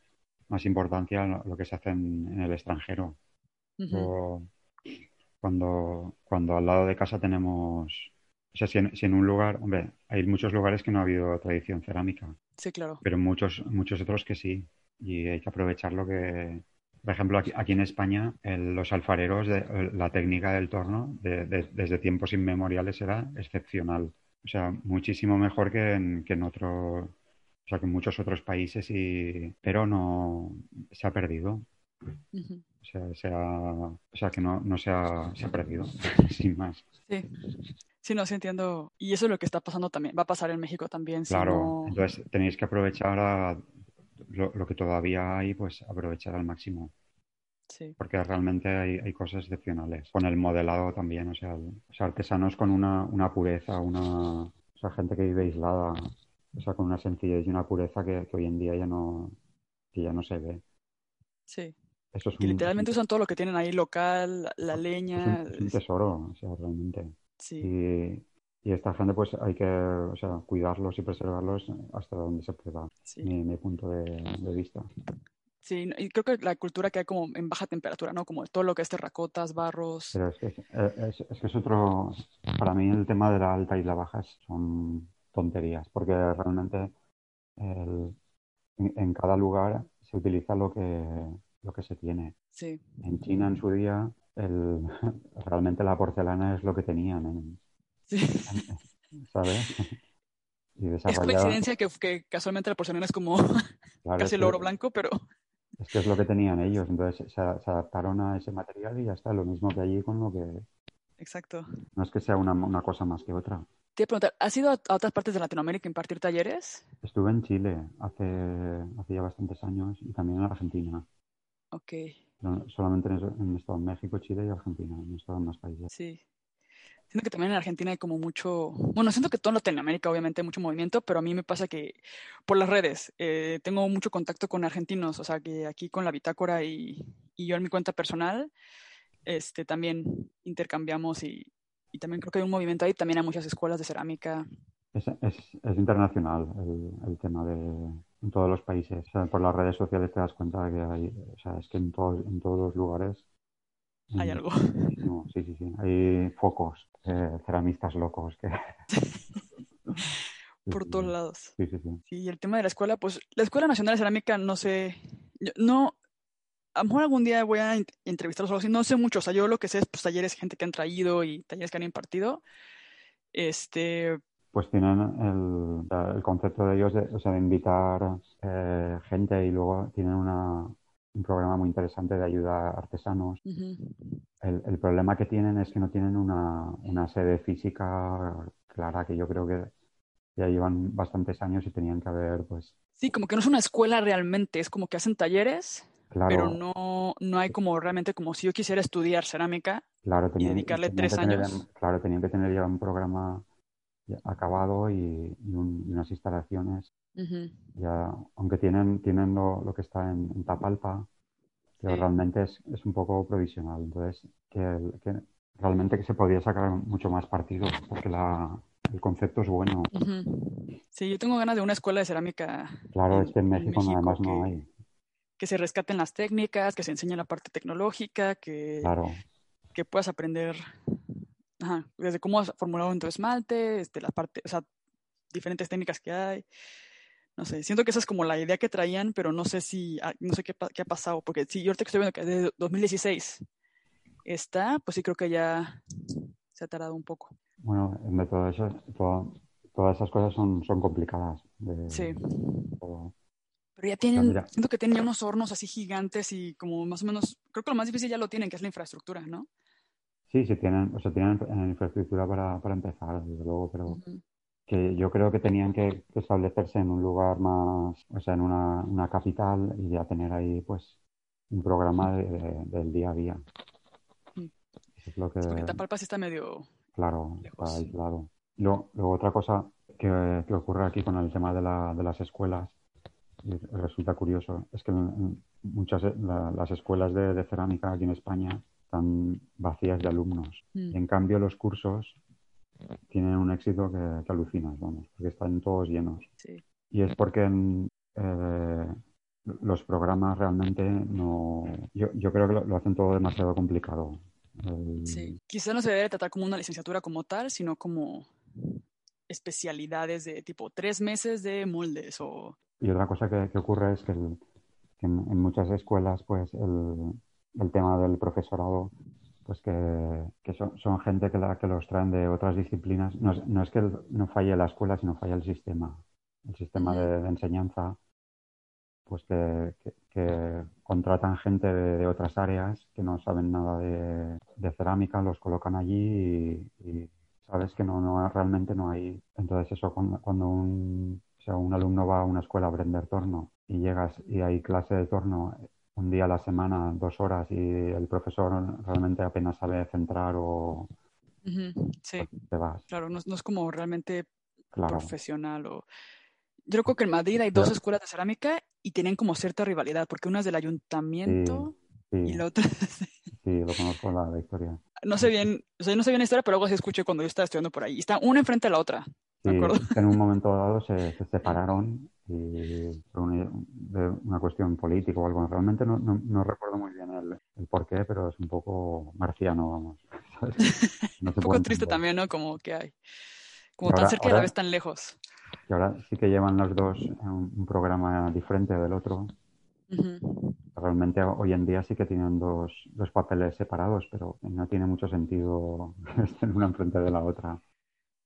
Speaker 2: más importancia a lo que se hace en, el extranjero. o cuando, cuando al lado de casa tenemos o sea, si en, un lugar, hombre, hay muchos lugares que no ha habido tradición cerámica.
Speaker 1: Sí, claro.
Speaker 2: Pero muchos, muchos otros que sí. Y hay que aprovechar lo que, Por ejemplo, aquí, aquí en España, el- los alfareros, de, la técnica del torno de- de- desde tiempos inmemoriales era excepcional. O sea, muchísimo mejor que en, que en otro, o sea, que en muchos otros países, y, pero no se ha perdido. O sea, se ha- o sea que no, no se ha, se ha perdido, sin más.
Speaker 1: Sí. Sí, no, sí entiendo. Y eso es lo que está pasando también. Va a pasar en México también.
Speaker 2: Claro, entonces tenéis que aprovechar a lo, lo que todavía hay, pues aprovechar al máximo.
Speaker 1: Sí.
Speaker 2: porque realmente hay, hay cosas excepcionales. Con el modelado también, o sea, el- o sea, artesanos con una, una pureza, una, o sea, gente que vive aislada, o sea, con una sencillez y una pureza que, que hoy en día ya no, que ya no se ve.
Speaker 1: Sí.
Speaker 2: Eso es
Speaker 1: Que
Speaker 2: un,
Speaker 1: literalmente usan todo lo que tienen ahí local, la- la
Speaker 2: es
Speaker 1: leña.
Speaker 2: un- es un
Speaker 1: es-
Speaker 2: tesoro, o sea, realmente.
Speaker 1: Sí.
Speaker 2: Y, y esta gente, pues hay que, o sea, cuidarlos y preservarlos hasta donde se pueda,
Speaker 1: Sí.
Speaker 2: mi, mi punto de, de vista.
Speaker 1: Sí, y creo que la cultura que hay como en baja temperatura, ¿no? Como todo lo que es terracotas, barros.
Speaker 2: Pero es que es, es- es que es otro, para mí el tema de la alta y la baja son tonterías, porque realmente el- en, en cada lugar se utiliza lo que, lo que se tiene.
Speaker 1: Sí,
Speaker 2: En China en su día, el, realmente la porcelana es lo que tenían, en-
Speaker 1: sí.
Speaker 2: ¿sabes? Y
Speaker 1: Es coincidencia que, que casualmente la porcelana es como
Speaker 2: claro,
Speaker 1: casi el
Speaker 2: que-
Speaker 1: oro blanco, pero
Speaker 2: Es que es lo que tenían ellos, entonces se, se adaptaron a ese material y ya está, lo mismo que allí con lo que...
Speaker 1: exacto.
Speaker 2: No es que sea una, una cosa más que otra.
Speaker 1: Te a preguntar, ¿has ido a, a otras partes de Latinoamérica a impartir talleres?
Speaker 2: Estuve en Chile hace, hace ya bastantes años y también en Argentina.
Speaker 1: Ok,
Speaker 2: Solamente en, en estado en México, Chile y Argentina, no he estado en más países.
Speaker 1: sí. Siento que también en Argentina hay como mucho, bueno, siento que todo en Latinoamérica obviamente hay mucho movimiento, pero a mí me pasa que por las redes eh, tengo mucho contacto con argentinos, o sea que aquí con la bitácora y, y yo en mi cuenta personal, este, también intercambiamos y, y también creo que hay un movimiento ahí, también hay muchas escuelas de cerámica.
Speaker 2: Es, es, es internacional el, el tema de en todos los países. O sea, por las redes sociales te das cuenta de que hay, o sea, es que en todos, en todos los lugares
Speaker 1: Hay algo.
Speaker 2: sí, sí, sí. Hay focos, eh, ceramistas locos que
Speaker 1: por
Speaker 2: sí,
Speaker 1: todos
Speaker 2: sí.
Speaker 1: lados.
Speaker 2: Sí, sí, sí.
Speaker 1: Sí, y el tema de la escuela, pues la Escuela Nacional de Cerámica, no sé, no, a lo mejor algún día voy a ent- entrevistarlos o algo así, no sé mucho, o sea, yo lo que sé es pues talleres, gente que han traído y talleres que han impartido. Este,
Speaker 2: Pues tienen el, el concepto de ellos de, o sea, de invitar eh, gente y luego tienen una, un programa muy interesante de ayuda a artesanos.
Speaker 1: ujú,
Speaker 2: El, el problema que tienen es que no tienen una, una sede física clara, que yo creo que ya llevan bastantes años y tenían que haber, pues,
Speaker 1: Sí, como que no es una escuela realmente, es como que hacen talleres,
Speaker 2: claro,
Speaker 1: pero no, no hay como realmente como si yo quisiera estudiar cerámica.
Speaker 2: claro, tenían,
Speaker 1: dedicarle
Speaker 2: tenían
Speaker 1: tres
Speaker 2: que tener,
Speaker 1: años.
Speaker 2: claro, tenían que tener ya un programa acabado y, y un- y unas instalaciones
Speaker 1: Ujú,
Speaker 2: ya, aunque tienen, tienen lo, lo que está en, en Tapalpa, pero
Speaker 1: Sí.
Speaker 2: realmente es, es un poco provisional. Entonces, que, el- que realmente que se podría sacar mucho más partido, porque la, el concepto es bueno.
Speaker 1: ujú. Sí, yo tengo ganas de una escuela de cerámica
Speaker 2: Claro,
Speaker 1: en-
Speaker 2: es que en
Speaker 1: en
Speaker 2: México, no, además no
Speaker 1: que-
Speaker 2: hay.
Speaker 1: que se rescaten las técnicas, que se enseñe la parte tecnológica, que,
Speaker 2: Claro,
Speaker 1: que puedas aprender ajá, desde cómo has formulado en tu esmalte, este, la parte, o sea, diferentes técnicas que hay. No sé, siento que esa es como la idea que traían, pero no sé si, ah, no sé qué, qué ha pasado, porque sí, yo ahorita que estoy viendo que desde 2016 está, pues sí creo que ya se ha tardado un poco.
Speaker 2: bueno, de todo eso, todo- todas esas cosas son, son complicadas. de-
Speaker 1: Sí.
Speaker 2: todo.
Speaker 1: Pero ya tienen, siento que tienen ya unos hornos así gigantes y como más o menos, creo que lo más difícil ya lo tienen, que es la infraestructura, ¿no?
Speaker 2: Sí, sí tienen, o sea, tienen eh, infraestructura para, para empezar, desde luego, pero que yo creo que tenían que, que establecerse en un lugar más, o sea, en una, una capital y ya tener ahí, pues, un programa de- de- del día a día.
Speaker 1: Mm.
Speaker 2: Eso es lo que,
Speaker 1: Porque Tapalpa sí está medio...
Speaker 2: claro,
Speaker 1: lejos.
Speaker 2: está aislado. Luego, luego otra cosa que, que ocurre aquí con el tema de, la, de las escuelas, y resulta curioso, es que en muchas de la- las escuelas de, de cerámica aquí en España están vacías de alumnos.
Speaker 1: Mm.
Speaker 2: Y en cambio los cursos tienen un éxito que, que alucinas, vamos, porque están todos llenos.
Speaker 1: Sí.
Speaker 2: Y es porque eh, los programas realmente no... Yo, yo creo que lo, lo hacen todo demasiado complicado. El-
Speaker 1: Sí, quizá no se debe tratar como una licenciatura como tal, sino como especialidades de tipo tres meses de moldes o...
Speaker 2: Y otra cosa que, que ocurre es que el- en, muchas escuelas, pues el, el tema del profesorado pues que, que son, son, gente que, la, que los traen de otras disciplinas. No es, no es que no falle la escuela, sino falla el sistema, el sistema de, de enseñanza, pues que, que, contratan gente de, de, otras áreas que no saben nada de, de cerámica, los colocan allí y, y, sabes que no, no realmente no hay. Entonces eso cuando, cuando un, o sea, un alumno va a una escuela a aprender torno y llegas y hay clase de torno un día a la semana, dos horas, y el profesor realmente apenas sabe centrar o
Speaker 1: uh -huh. sí.
Speaker 2: Pues te vas.
Speaker 1: Claro, no, no es como realmente
Speaker 2: Claro.
Speaker 1: profesional o yo creo que en Madrid hay dos escuelas de cerámica y tienen como cierta rivalidad, porque una es del ayuntamiento
Speaker 2: Sí,
Speaker 1: y la otra
Speaker 2: sí, lo conozco la, la historia.
Speaker 1: no sé bien, o sea, no sé bien la historia, pero algo así escuché cuando yo estaba estudiando por ahí. Y está una enfrente de la otra. ¿De
Speaker 2: Sí,
Speaker 1: acuerdo?
Speaker 2: es en un momento dado se, se separaron de una cuestión política o algo. Realmente no, no, no recuerdo muy bien el, el por qué, pero es un poco marciano, vamos. No
Speaker 1: Un poco triste
Speaker 2: entender.
Speaker 1: también, ¿no? Como que hay. Como tan
Speaker 2: ahora-
Speaker 1: cerca y a la vez tan lejos.
Speaker 2: Y ahora sí que llevan los dos un, un programa diferente del otro. Realmente hoy en día sí que tienen dos, dos papeles separados, pero no tiene mucho sentido estén una enfrente de la otra.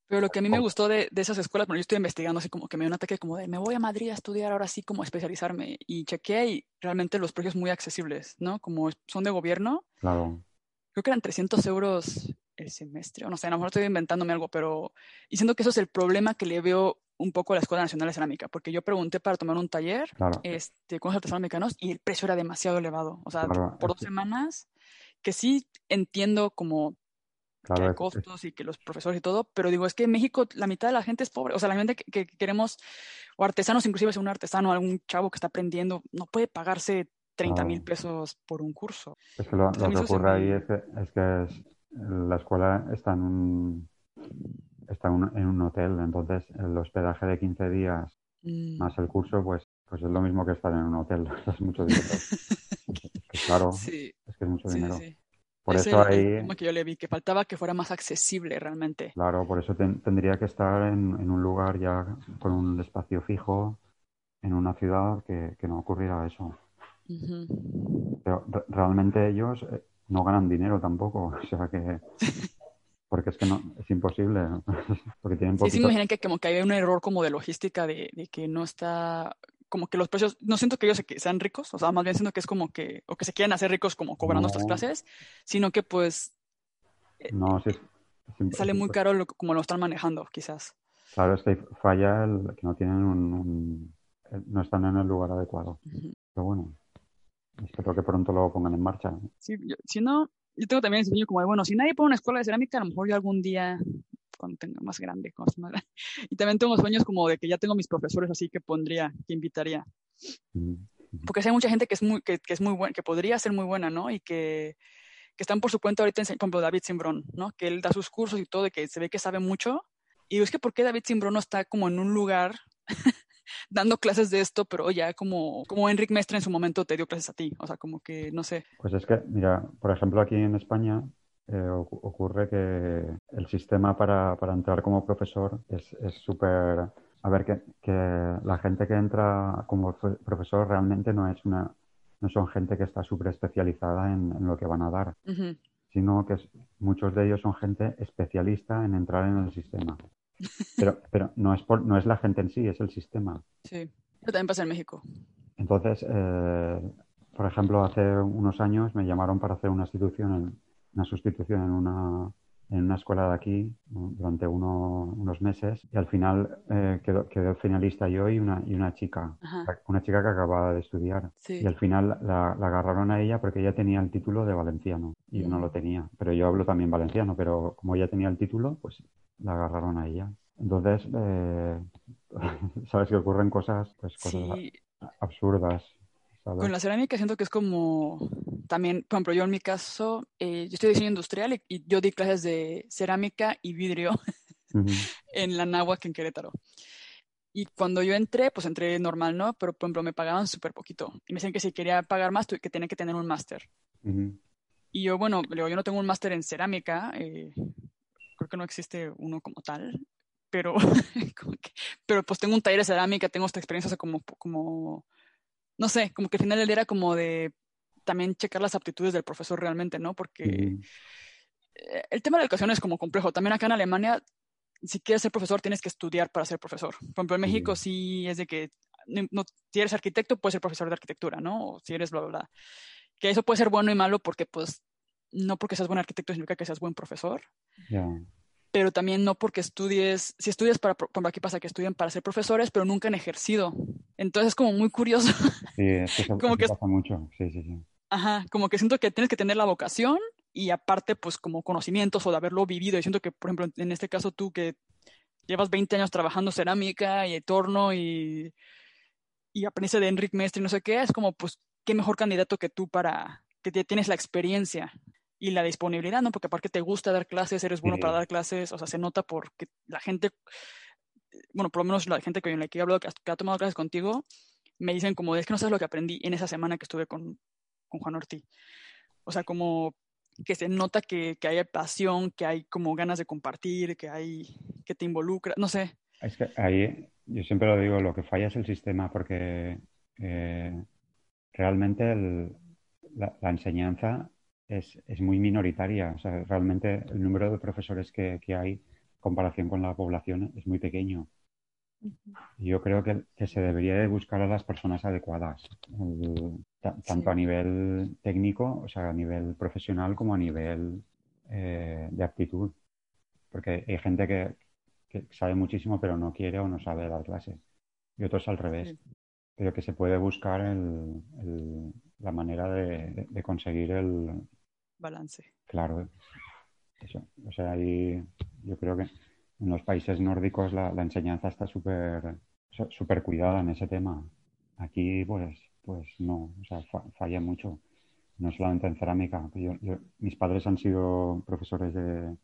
Speaker 1: Pero lo que a mí me
Speaker 2: Oh.
Speaker 1: gustó de, de esas escuelas, bueno, yo estoy investigando así como que me dio un ataque como de me voy a Madrid a estudiar ahora sí como a especializarme y chequeé y realmente los precios muy accesibles, ¿no? Como son de gobierno,
Speaker 2: Claro,
Speaker 1: creo que eran 300 euros el semestre, o no sé, a lo mejor estoy inventándome algo, pero y siento que eso es el problema que le veo un poco a la Escuela Nacional de Cerámica, porque yo pregunté para tomar un taller
Speaker 2: claro.
Speaker 1: este, con los artesanos mexicanos y el precio era demasiado elevado, o sea,
Speaker 2: Claro,
Speaker 1: por dos semanas, que sí entiendo como que hay
Speaker 2: es-
Speaker 1: costos y que los profesores y todo, pero digo, es que en México la mitad de la gente es pobre, o sea, la gente que, que queremos, o artesanos, inclusive si un artesano, algún chavo que está aprendiendo, no puede pagarse 30 mil pesos por un curso.
Speaker 2: Es que lo, que ocurre ahí es que, es que es- la escuela está en un, está en un, en un hotel, entonces el hospedaje de 15 días
Speaker 1: Mm,
Speaker 2: más el curso, pues, pues es lo mismo que estar en un hotel, es mucho dinero. Claro,
Speaker 1: sí,
Speaker 2: es que es mucho
Speaker 1: sí,
Speaker 2: dinero.
Speaker 1: sí.
Speaker 2: Por
Speaker 1: Es
Speaker 2: eso
Speaker 1: el, el
Speaker 2: ahí,
Speaker 1: tema que yo le vi, que faltaba que fuera más accesible realmente.
Speaker 2: claro, por eso ten- tendría que estar en, en un lugar ya con un espacio fijo, en una ciudad que, que no ocurriera eso.
Speaker 1: Ujú.
Speaker 2: Pero re- realmente ellos eh, no ganan dinero tampoco, o sea que, porque es que no, es imposible, porque tienen
Speaker 1: Sí, sí
Speaker 2: poquito,
Speaker 1: imaginé que como que hay un error como de logística de, de que no está, como que los precios, no siento que ellos se- sean ricos, o sea, más bien siento que es como que, o que se quieren hacer ricos como cobrando estas clases, sino que pues
Speaker 2: no, sí, es, es imp-
Speaker 1: sale muy caro lo- como lo están manejando, quizás.
Speaker 2: Claro, es que falla el que no tienen un, un- eh, no están en el lugar adecuado.
Speaker 1: Ujú.
Speaker 2: Pero bueno, espero que pronto lo pongan en marcha.
Speaker 1: Sí, yo- si no, yo tengo también ese sueño como de, bueno, si nadie pone una escuela de cerámica, a lo mejor yo algún día, cuando tenga más grande, cuando más grande. Y también tengo sueños como de que ya tengo mis profesores así que pondría, que invitaría.
Speaker 2: Mm.
Speaker 1: Porque hay mucha gente que es muy, que, que es muy buena, que podría ser muy buena, ¿no? Y que, que están por su cuenta ahorita, por ejemplo, David Simbrón, ¿no? Que él da sus cursos y todo, de que se ve que sabe mucho. Y es que ¿por qué David Simbrón no está como en un lugar dando clases de esto, pero ya como, como Enric Mestre en su momento te dio clases a ti? O sea, como que, no sé.
Speaker 2: Pues es que, mira, por ejemplo, aquí en España eh, ocu- ocurre que el sistema para, para entrar como profesor es es súper... A ver, que, que la gente que entra como profesor realmente no es una... No son gente que está súper especializada en, en lo que van a dar, sino que es- muchos de ellos son gente especialista en entrar en el sistema. Pero, pero no es por- no es la gente en sí, es el sistema.
Speaker 1: Sí. Eso también pasa en México.
Speaker 2: Entonces, eh, por ejemplo, hace unos años me llamaron para hacer una sustitución en, una sustitución en una, en una escuela de aquí ¿no? durante uno- unos meses y al final eh, quedó, quedó finalista yo y una, y una chica,
Speaker 1: Ajá.
Speaker 2: una chica que acababa de estudiar.
Speaker 1: Sí.
Speaker 2: Y al final la, la agarraron a ella porque ella tenía el título de valenciano y yo no lo tenía. Pero yo hablo también valenciano, pero como ella tenía el título, pues la agarraron a ella. Entonces, eh, sabes que ocurren cosas, pues cosas
Speaker 1: Sí,
Speaker 2: absurdas, ¿sabes?
Speaker 1: con la cerámica siento que es como también, por ejemplo, yo en mi caso, eh, yo estoy diseño industrial y, y yo di clases de cerámica y vidrio en la náhuac en Querétaro. Y cuando yo entré, pues entré normal, ¿no? Pero, por ejemplo, me pagaban súper poquito. Y me decían que si quería pagar más, que tenía que tener un máster. Y yo, bueno, le digo, yo no tengo un máster en cerámica, eh, creo que no existe uno como tal, pero, como que- pero pues tengo un taller de cerámica, tengo esta experiencia sea, como, como, no sé, como que al final día era como de también checar las aptitudes del profesor realmente, ¿no? Porque eh, el tema de la educación es como complejo. También acá en Alemania, si quieres ser profesor, tienes que estudiar para ser profesor. Por ejemplo, en México sí es de que no, si eres arquitecto, puedes ser profesor de arquitectura, ¿no? O si eres bla, bla, bla. Que eso puede ser bueno y malo porque, pues, no porque seas buen arquitecto significa que seas buen profesor. Pero también no porque estudies, si estudias para, por aquí pasa que estudian para ser profesores, pero nunca han ejercido. Entonces es como muy curioso.
Speaker 2: Sí, es que eso, como que, pasa mucho. Sí, sí, sí.
Speaker 1: Ajá, como que siento que tienes que tener la vocación y aparte, pues, como conocimientos o de haberlo vivido. Y siento que, por ejemplo, en este caso tú que llevas 20 años trabajando cerámica y torno y y aprendiste de Enrique Mestre y no sé qué, es como, pues, qué mejor candidato que tú para que tienes la experiencia y la disponibilidad, ¿no? Porque aparte te gusta dar clases, eres bueno para dar clases, o sea, se nota porque la gente, bueno, por lo menos la gente con la que he hablado, que, ha tomado clases contigo, me dicen como, es que no sabes lo que aprendí en esa semana que estuve con, con Juan Ortiz. O sea, como que se nota que, que hay pasión, que hay como ganas de compartir, que hay, que te involucra, no sé.
Speaker 2: Es que ahí yo siempre lo digo, lo que falla es el sistema porque eh, realmente la, enseñanza es, muy minoritaria. O sea, realmente el número de profesores que, hay en comparación con la población es muy pequeño. Yo creo que, se debería de buscar a las personas adecuadas, tanto a nivel técnico, o sea, a nivel profesional, como a nivel eh, de aptitud. Porque hay gente que, sabe muchísimo pero no quiere o no sabe dar clase. Y otros al revés. Pero que se puede buscar la manera de, conseguir el
Speaker 1: balance.
Speaker 2: Claro. Eso. O sea, ahí yo creo que en los países nórdicos la, enseñanza está súper súper cuidada en ese tema. Aquí, pues, pues no, o sea, falla mucho. No solamente en cerámica. mis padres han sido profesores de,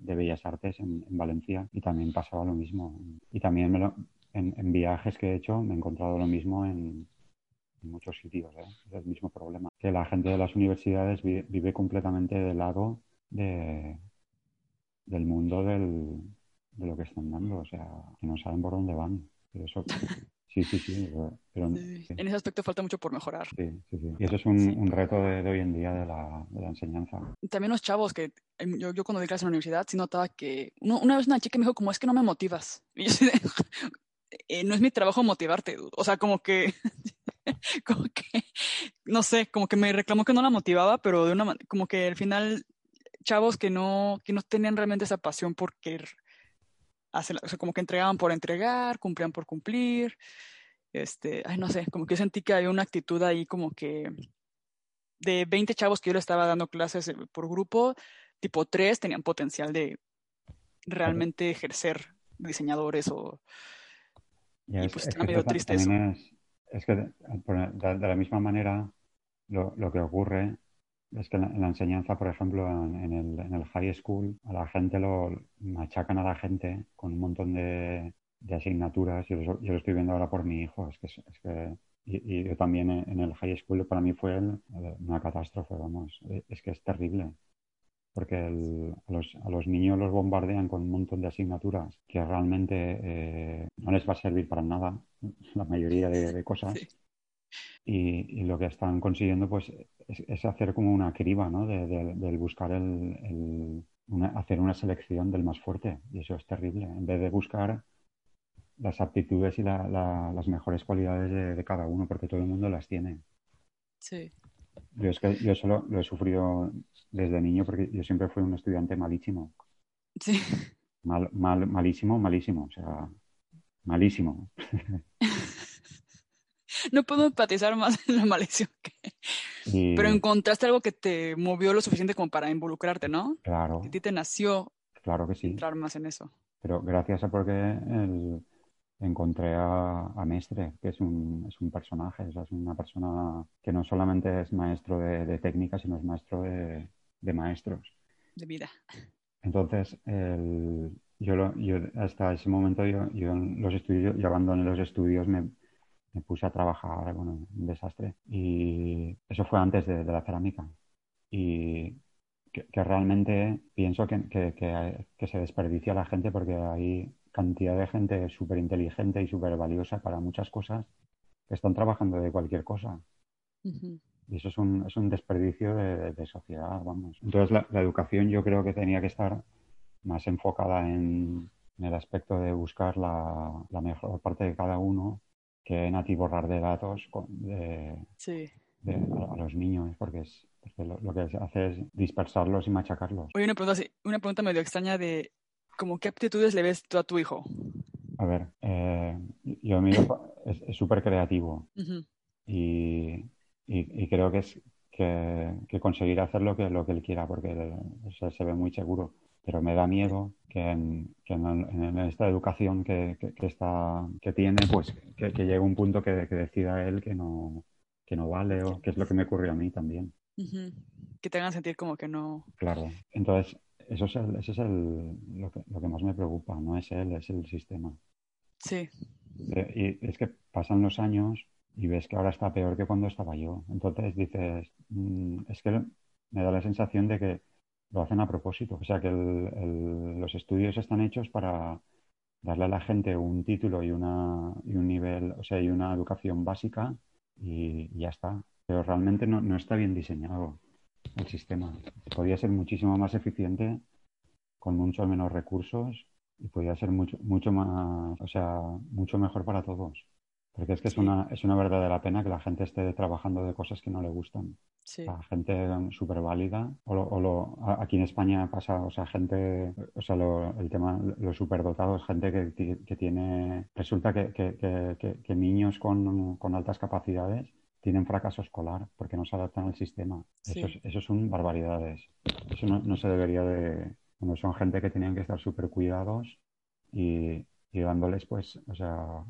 Speaker 2: de Bellas Artes en, Valencia y también pasaba lo mismo. Y también en, viajes que he hecho me he encontrado lo mismo en, muchos sitios, ¿eh? es el mismo problema. Que la gente de las universidades vive, completamente del lado de, del mundo del, de lo que están dando, o sea, que no saben por dónde van. Pero eso Sí, sí, sí. Pero,
Speaker 1: En ese aspecto falta mucho por mejorar.
Speaker 2: Sí, sí, sí. Y eso es un, reto de, hoy en día de la, de la, enseñanza.
Speaker 1: También los chavos que yo, yo cuando di clases en la universidad sí notaba que una vez una chica me dijo como es que no me motivas. Y yo eh, no es mi trabajo motivarte. O sea, como que, como que, no sé, como que me reclamó que no la motivaba, pero de una como que al final chavos que no, que no tenían realmente esa pasión por querer o sea, como que entregaban por entregar, cumplían por cumplir. Este, ay, no sé, como que sentí que había una actitud ahí como que de 20 chavos que yo le estaba dando clases eh, por grupo, tipo 3 tenían potencial de realmente ejercer diseñadores o...
Speaker 2: y pues está medio triste eso. Es, que de, la misma manera lo, lo que ocurre es que en la, enseñanza, por ejemplo, en, el, en, el, high school, a la gente lo machacan a la gente con un montón de, de asignaturas. Yo lo, yo lo, estoy viendo ahora por mi hijo. Es que, es que y, yo también en el high school para mí fue una catástrofe, vamos. Es que es terrible. Porque a, los, a, los, niños los bombardean con un montón de asignaturas que realmente eh, no les va a servir para nada, la mayoría de, cosas. Y, lo que están consiguiendo pues es, hacer como una criba, ¿no? De, del buscar el, hacer una selección del más fuerte. Y eso es terrible. En vez de buscar las aptitudes y las mejores cualidades de, cada uno, porque todo el mundo las tiene.
Speaker 1: Sí.
Speaker 2: Yo es que yo solo lo he sufrido desde niño porque yo siempre fui un estudiante malísimo.
Speaker 1: Sí.
Speaker 2: Mal, mal, malísimo, malísimo. O sea, malísimo.
Speaker 1: no puedo empatizar más en la maldición que... Pero encontraste algo que te movió lo suficiente como para involucrarte, ¿no?
Speaker 2: Claro.
Speaker 1: Que a ti te nació
Speaker 2: claro que sí.
Speaker 1: entrar más en eso.
Speaker 2: Pero gracias a porque encontré a, Mestre, que es un, es un personaje, es una persona que no solamente es maestro de, técnica, sino es maestro de, maestros.
Speaker 1: De vida.
Speaker 2: Entonces, yo, yo, hasta ese momento yo, yo los estudios, yo abandoné los estudios, me, me puse a trabajar, bueno, un desastre. Y eso fue antes de, la cerámica. Y que, realmente pienso que, que, se desperdicia la gente porque hay cantidad de gente súper inteligente y súper valiosa para muchas cosas están trabajando de cualquier cosa. Y eso es un, es un desperdicio de, sociedad, vamos. Entonces la, educación yo creo que tenía que estar más enfocada en, el aspecto de buscar la, mejor parte de cada uno que en atiborrar de datos de, a, los niños, porque, es, lo, que hace es dispersarlos y machacarlos.
Speaker 1: Oye, una pregunta, una pregunta medio extraña de ¿cómo qué aptitudes le ves tú a tu hijo?
Speaker 2: A ver, eh, yo mi hijo es súper creativo y, y, creo que es que, que, conseguir hacer lo que, lo que él quiera porque se ve muy seguro. Pero me da miedo que en, que en, esta educación que, que, está, que tiene, pues que, llegue un punto que, decida él que no, que no vale o que es lo que me ocurrió a mí también.
Speaker 1: Que te hagan sentir como que no.
Speaker 2: Claro. Entonces, eso es, el, eso es el, lo, que, lo que más me preocupa, no es él, es el sistema.
Speaker 1: Sí.
Speaker 2: Eh, y es que pasan los años y ves que ahora está peor que cuando estaba yo. Entonces dices, mm, es que me da la sensación de que lo hacen a propósito. O sea, que los estudios están hechos para darle a la gente un título y, una, y un nivel, o sea, y una educación básica y, ya está. Pero realmente no, no, está bien diseñado el sistema. Podría ser muchísimo más eficiente con mucho menos recursos y podría ser mucho, mucho más, o sea, mucho mejor para todos. Porque es que es, una, es una verdadera pena que la gente esté trabajando de cosas que no le gustan. La gente súper válida. O, lo, aquí en España pasa, o sea, gente, o sea, el tema, lo superdotado es gente que, que tiene, resulta que, que niños con, con, altas capacidades tienen fracaso escolar porque no se adaptan al sistema. Eso, es, eso son barbaridades. Eso no, no se debería de, cuando son gente que tenían que estar súper cuidados y, y, dándoles, pues, o sea,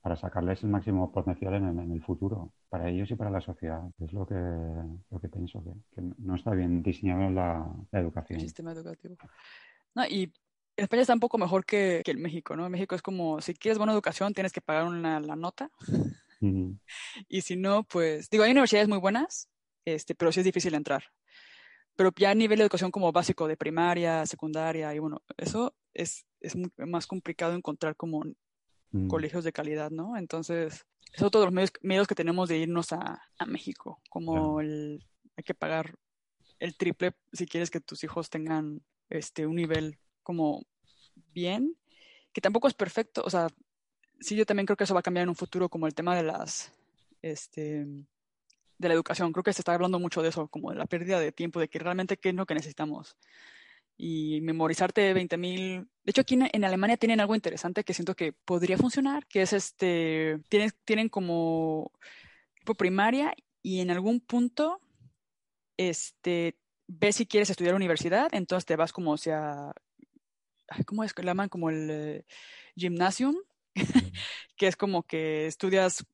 Speaker 2: para sacarles el máximo potencial en, en, el futuro, para ellos y para la sociedad. Es lo que, lo que pienso, que, no está bien diseñado la, la educación.
Speaker 1: El sistema educativo. No, y España está un poco mejor que, que, el México, ¿no? En México es como, si quieres buena educación, tienes que pagar una, la nota. Y si no, pues, digo, hay universidades muy buenas, este, pero sí es difícil entrar. Pero ya a nivel de educación como básico, de primaria, secundaria, y bueno, eso es, es más complicado encontrar como Mm. colegios de calidad, ¿no? Entonces, son todos los medios, medios que tenemos de irnos a, a México, como el, hay que pagar el triple si quieres que tus hijos tengan este, un nivel como bien, que tampoco es perfecto, o sea, sí, yo también creo que eso va a cambiar en un futuro, como el tema de las, este, de la educación. Creo que se está hablando mucho de eso, como de la pérdida de tiempo, de que realmente qué es lo que necesitamos y memorizarte 20.000. De hecho, aquí en, Alemania tienen algo interesante que siento que podría funcionar, que es este, tienen, tienen como tipo primaria y en algún punto, este, ves si quieres estudiar universidad, entonces te vas como sea, ¿cómo es que llaman? Como el eh, gymnasium, que es como que estudias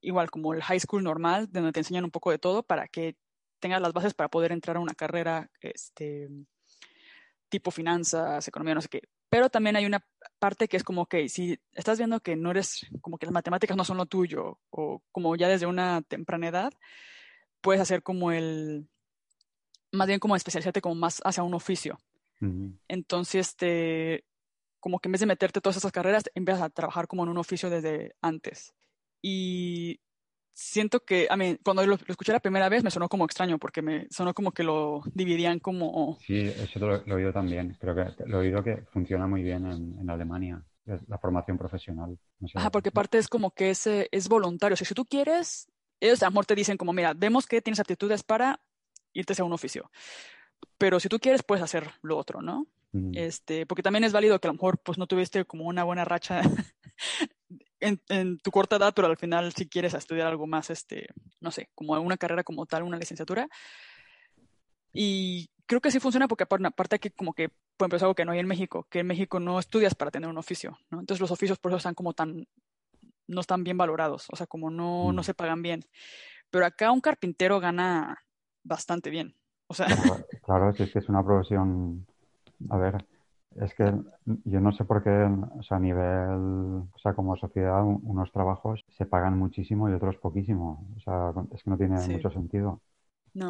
Speaker 1: igual como el high school normal, donde te enseñan un poco de todo para que tengas las bases para poder entrar a una carrera, este, tipo finanzas, economía, no sé qué. Pero también hay una parte que es como que si estás viendo que no eres, como que las matemáticas no son lo tuyo, o como ya desde una temprana edad, puedes hacer como el, más bien como especializarte como más hacia un oficio. Entonces, este, como que en vez de meterte todas esas carreras, empiezas a trabajar como en un oficio desde antes. Y siento que, a mí, cuando lo, escuché la primera vez me sonó como extraño, porque me sonó como que lo dividían como...
Speaker 2: Sí, eso lo, he oído también. Creo que lo he oído que funciona muy bien en, en Alemania, la formación profesional.
Speaker 1: Ajá, porque parte es como que es, es voluntario. O sea, si tú quieres, ellos a lo mejor te dicen como, mira, vemos que tienes aptitudes para irte a un oficio. Pero si tú quieres, puedes hacer lo otro, ¿no? Este, porque también es válido que a lo mejor pues no tuviste como una buena racha en, tu corta edad, pero al final si quieres estudiar algo más, este, no sé, como una carrera como tal, una licenciatura. Y creo que sí funciona porque aparte que como que, por ejemplo, es algo que no hay en México, que en México no estudias para tener un oficio, ¿no? Entonces los oficios por eso están como tan, no están bien valorados, o sea, como no, no mm. se pagan bien. Pero acá un carpintero gana bastante bien, o sea...
Speaker 2: Claro, es que es una profesión, a ver, es que yo no sé por qué, o sea, a nivel, o sea, como sociedad, unos trabajos se pagan muchísimo y otros poquísimo. O sea, es que no tiene mucho sentido.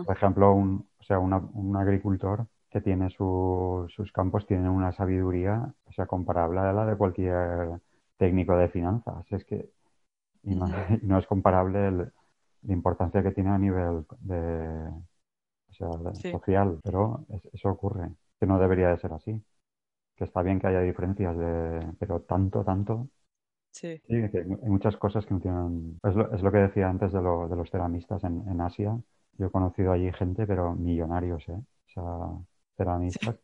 Speaker 2: Por ejemplo, un, o sea, un agricultor que tiene sus campos tiene una sabiduría, o sea, comparable a la de cualquier técnico de finanzas. Es que y no, no es comparable el- la importancia que tiene a nivel de, o sea,
Speaker 1: Sí.
Speaker 2: social, pero es- eso ocurre, que no debería de ser así, que está bien que haya diferencias, de, pero tanto, tanto,
Speaker 1: Sí,
Speaker 2: sí, que hay mu- hay muchas cosas que no tienen, es lo, es lo que decía antes de, lo- de los ceramistas en, en Asia, yo he conocido allí gente, pero millonarios, ¿eh? O sea, ceramistas.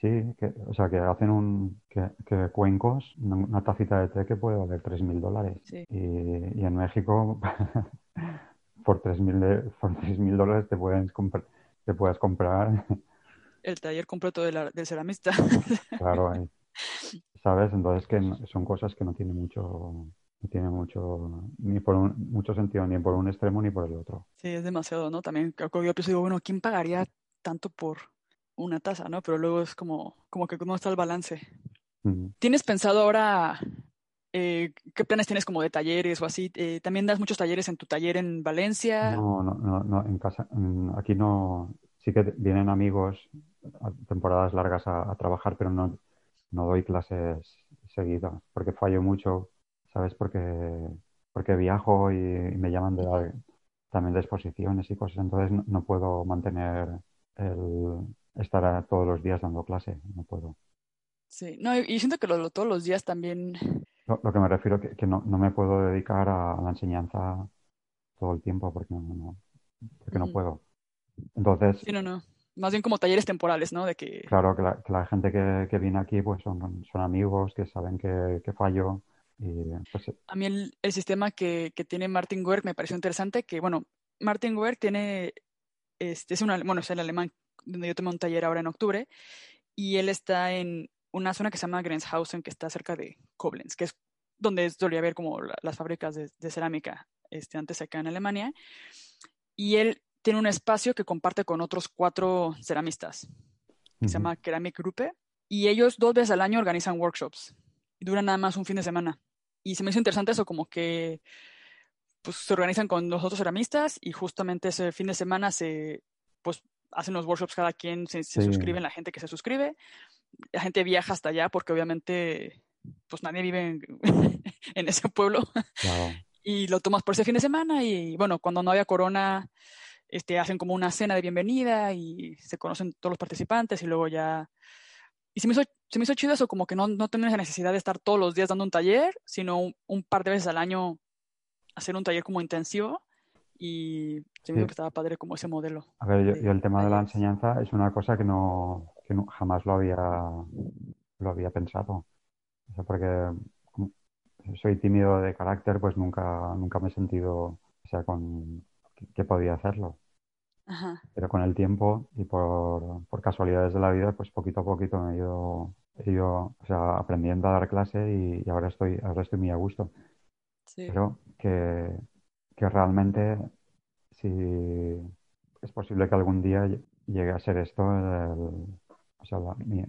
Speaker 2: Sí, que, o sea, que hacen un, que, que cuencos, una, una tacita de té que puede valer 3.000 dólares.
Speaker 1: Sí.
Speaker 2: Y, y en México, por 3.000 de- por 3.000 dólares te comprar, te puedes comprar,
Speaker 1: el taller completo de la- del ceramista.
Speaker 2: claro, ahí, ¿sabes? Entonces que no- son cosas que no tienen mucho, no tiene mucho, ni por un, mucho sentido, ni por un extremo ni por el otro.
Speaker 1: Sí, es demasiado, ¿no? También yo pienso, digo, bueno, ¿quién pagaría tanto por una taza, ¿no? Pero luego es como, como que no está el balance. ¿Tienes pensado ahora eh, qué planes tienes como de talleres o así? Eh, ¿también das muchos talleres en tu taller en Valencia?
Speaker 2: No, no, no, no, en casa, aquí no, sí que vienen amigos a temporadas largas a, a trabajar, pero no, no doy clases seguidas, porque fallo mucho, ¿sabes? Porque, porque viajo y, y me llaman de también de exposiciones y cosas, entonces no, no puedo mantener el estar a- todos los días dando clase, no puedo.
Speaker 1: Sí, no, y siento que lo, lo- todos los días también,
Speaker 2: Lo, lo que me refiero que, que no, no me puedo dedicar a la enseñanza todo el tiempo porque no, no- porque no puedo. Entonces,
Speaker 1: sí, no, no, más bien como talleres temporales, ¿no? De que,
Speaker 2: Claro que la, que la gente que, que viene aquí pues son, son amigos que saben que, que fallo y pues
Speaker 1: a mí el, el sistema que, que tiene Martin Werk me pareció interesante, que bueno, Martin Werk tiene, este, es un, bueno, es el alemán donde yo tomé un taller ahora en octubre, y él está en una zona que se llama Grenzhausen, que está cerca de Koblenz, que es donde solía haber como la- las fábricas de, de cerámica este, antes acá en Alemania, y él tiene un espacio que comparte con otros cuatro ceramistas, que se llama Keramic Gruppe, y ellos dos veces al año organizan workshops, y duran nada más un fin de semana. Y se me hizo interesante eso, como que pues se organizan con los otros ceramistas y justamente ese fin de semana se pues hacen los workshops cada quien, se, se
Speaker 2: Sí.
Speaker 1: suscriben la gente que se suscribe, la gente viaja hasta allá porque obviamente pues nadie vive en, en ese pueblo.
Speaker 2: Claro,
Speaker 1: y lo tomas por ese fin de semana y bueno, cuando no había corona, este, hacen como una cena de bienvenida y se conocen todos los participantes y luego ya... Y se me hizo, se me hizo chido eso, como que no, no tener esa necesidad de estar todos los días dando un taller, sino un, un par de veces al año hacer un taller como intensivo y se me hizo
Speaker 2: Sí.
Speaker 1: que estaba padre como ese modelo.
Speaker 2: a ver, yo,
Speaker 1: de
Speaker 2: yo el tema de la enseñanza es una cosa que no, que no- jamás lo había, lo había pensado. O sea, porque soy tímido de carácter, pues nunca, nunca me he sentido, o sea, con que, que podía hacerlo.
Speaker 1: Ajá,
Speaker 2: Pero con el tiempo y por, por casualidades de la vida, pues poquito a poquito me he ido, he ido, o sea, aprendiendo a dar clase y, y ahora estoy, ahora estoy muy a gusto.
Speaker 1: sí.
Speaker 2: Pero que, que realmente, si es posible que algún día lle- llegue a ser esto, el- o sea, la- mi-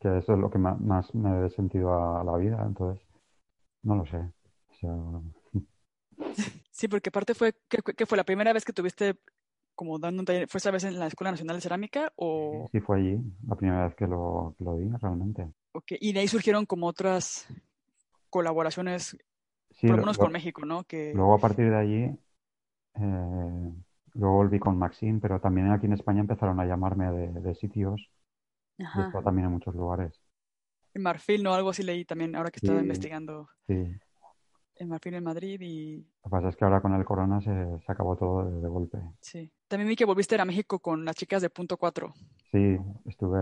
Speaker 2: que eso es lo que más me dé sentido a la vida, entonces, no lo sé. O sea,
Speaker 1: Sí, porque aparte fue, ¿qué, qué fue la primera vez que tuviste como dando un taller? ¿Fue esa vez en la Escuela Nacional de Cerámica o,
Speaker 2: sí fue allí la primera vez que lo, que lo di, realmente.
Speaker 1: o qué? Y de ahí surgieron como otras colaboraciones,
Speaker 2: Sí,
Speaker 1: por lo menos con México, ¿no? Que,
Speaker 2: luego a partir de allí, eh, luego volví con Maxim, pero también aquí en España empezaron a llamarme de, de sitios y
Speaker 1: ajá,
Speaker 2: esto también en muchos lugares.
Speaker 1: en Marfil, ¿no? Algo así leí también ahora que estaba
Speaker 2: Sí.
Speaker 1: investigando
Speaker 2: Sí.
Speaker 1: En Marfil en Madrid y
Speaker 2: Lo que pasa es que ahora con el corona se, se acabó todo de, de golpe.
Speaker 1: sí. También vi que volviste a México con las chicas de Punto 4.
Speaker 2: Sí, estuve,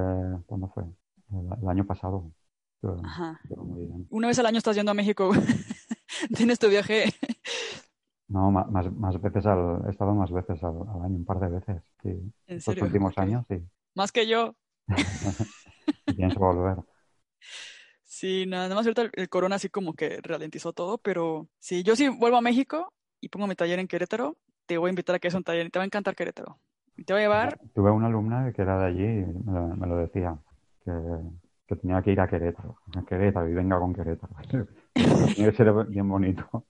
Speaker 2: ¿cuándo fue? El, el año pasado. Estuve,
Speaker 1: Ajá.
Speaker 2: estuve muy bien.
Speaker 1: Una vez al año estás yendo a México. Tienes tu viaje.
Speaker 2: No, más, más veces al, he estado más veces al, al año, un par de veces. Sí.
Speaker 1: ¿En
Speaker 2: Los
Speaker 1: serio?
Speaker 2: últimos
Speaker 1: Ok.
Speaker 2: años, sí.
Speaker 1: Más que yo.
Speaker 2: Pienso volver.
Speaker 1: Sí, nada más ahorita el- corona así como que ralentizó todo, pero sí, yo sí vuelvo a México y pongo mi taller en Querétaro, te voy a invitar a que es un taller y te va a encantar Querétaro. Te voy a llevar,
Speaker 2: Tuve una alumna que era de allí y me lo, me lo decía, que, que tenía que ir a Querétaro, a Querétaro y venga con Querétaro. Tiene que ser bien bonito.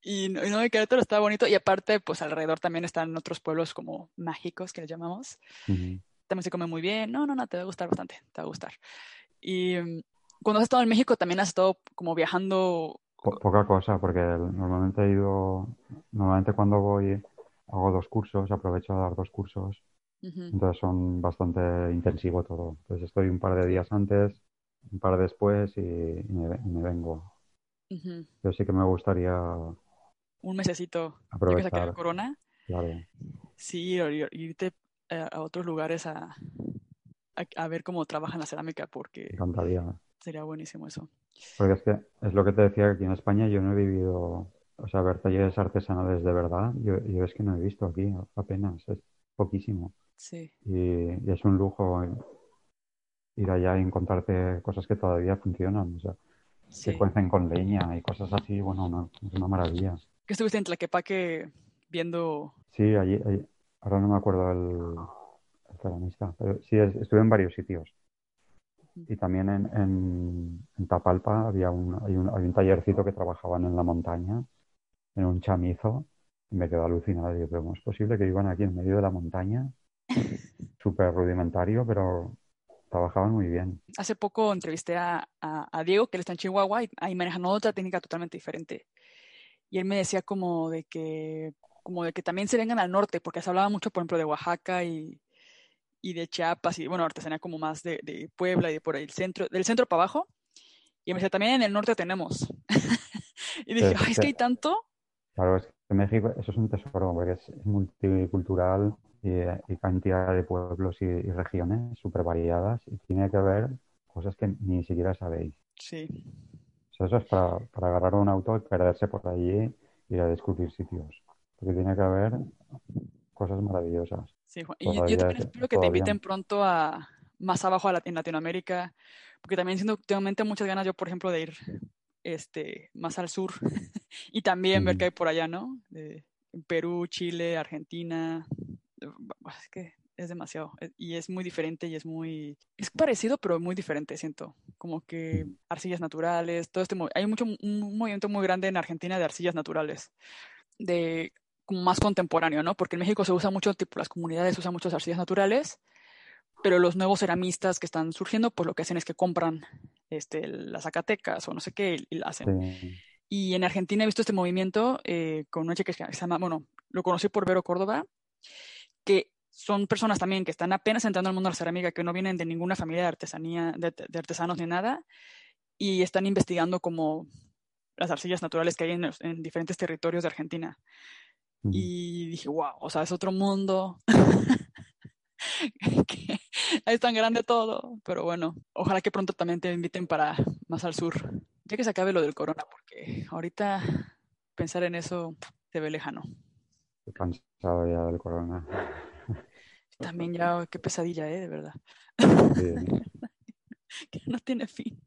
Speaker 1: y no, y Querétaro está bonito, y aparte, pues alrededor también están otros pueblos como mágicos, que les llamamos.
Speaker 2: Ujú.
Speaker 1: También se come muy bien. No, no, no, te va a gustar bastante, te va a gustar. Y mm, cuando has estado en México, también has estado como viajando
Speaker 2: poca cosa, porque normalmente he ido, normalmente cuando voy hago dos cursos, aprovecho a dar dos cursos, entonces son bastante intensivo todo. Entonces estoy un par de días antes, un par después y, me, vengo. Yo sí que me gustaría...
Speaker 1: Un mesecito.
Speaker 2: Aprovechar.
Speaker 1: Corona.
Speaker 2: Claro.
Speaker 1: Sí, irte a otros lugares a, a, ver cómo trabajan la cerámica porque...
Speaker 2: encantaría.
Speaker 1: Sería buenísimo eso.
Speaker 2: Porque es que es lo que te decía, aquí en España yo no he vivido, o sea, ver talleres artesanales de verdad, yo, yo es que no he visto aquí apenas, es poquísimo.
Speaker 1: Sí.
Speaker 2: Y, es un lujo ir allá y encontrarte cosas que todavía funcionan, o sea, se cuecen con leña y cosas así, bueno, es una maravilla.
Speaker 1: ¿Qué estuviste en Tlaquepaque viendo?
Speaker 2: Sí, allí, ahora no me acuerdo el, el ceramista, pero sí, estuve en varios sitios. Y también en, en, Tapalpa había un, hay un, hay un tallercito que trabajaban en la montaña, en un chamizo, y me quedé alucinado. Digo, ¿cómo es posible que iban aquí en medio de la montaña? Súper rudimentario, pero trabajaban muy bien.
Speaker 1: Hace poco entrevisté a, a, Diego, que él está en Chihuahua, y ahí manejan otra técnica totalmente diferente. Y él me decía como de que como de que también se vengan al norte, porque se hablaba mucho, por ejemplo, de Oaxaca y, y de Chiapas y bueno, artesanía como más de, de, Puebla y de por ahí, el centro, del centro para abajo. Y me decía, también en el norte tenemos. y dije, Ay, es que hay tanto.
Speaker 2: Claro, es que México, eso es un tesoro, porque es multicultural y, y cantidad de pueblos y, regiones súper variadas y tiene que haber cosas que ni siquiera sabéis.
Speaker 1: Sí.
Speaker 2: O sea, eso es para, para agarrar un auto y perderse por allí y ir a descubrir sitios. Porque tiene que haber cosas maravillosas.
Speaker 1: Sí, Y yo también espero que te inviten pronto a más abajo en Latinoamérica, porque también siento últimamente muchas ganas yo, por ejemplo, de ir este, más al sur y también ver qué hay por allá, ¿no? De, Perú, Chile, Argentina. Es que es demasiado. Eh, y es muy diferente y es muy... Es parecido, pero muy diferente, siento. Como que arcillas naturales, todo este... Hay mucho, un movimiento muy grande en Argentina de arcillas naturales. De como más contemporáneo, ¿no? Porque en México se usa mucho, tipo, las comunidades usan muchas arcillas naturales, pero los nuevos ceramistas que están surgiendo, pues lo que hacen es que compran este, las zacatecas o no sé qué y, la hacen. Y en Argentina he visto este movimiento eh, con una chica que se llama, bueno, lo conocí por Vero Córdoba, que son personas también que están apenas entrando al mundo de la cerámica, que no vienen de ninguna familia de artesanía, de, de artesanos ni nada, y están investigando como las arcillas naturales que hay en, en diferentes territorios de Argentina. Y dije, wow, o sea, es otro mundo. es tan grande todo. Pero bueno, ojalá que pronto también te inviten para más al sur. Ya que se acabe lo del corona, porque ahorita pensar en eso te ve lejano.
Speaker 2: Estoy cansado ya del corona.
Speaker 1: También ya, qué pesadilla, ¿eh? De verdad. que no tiene fin.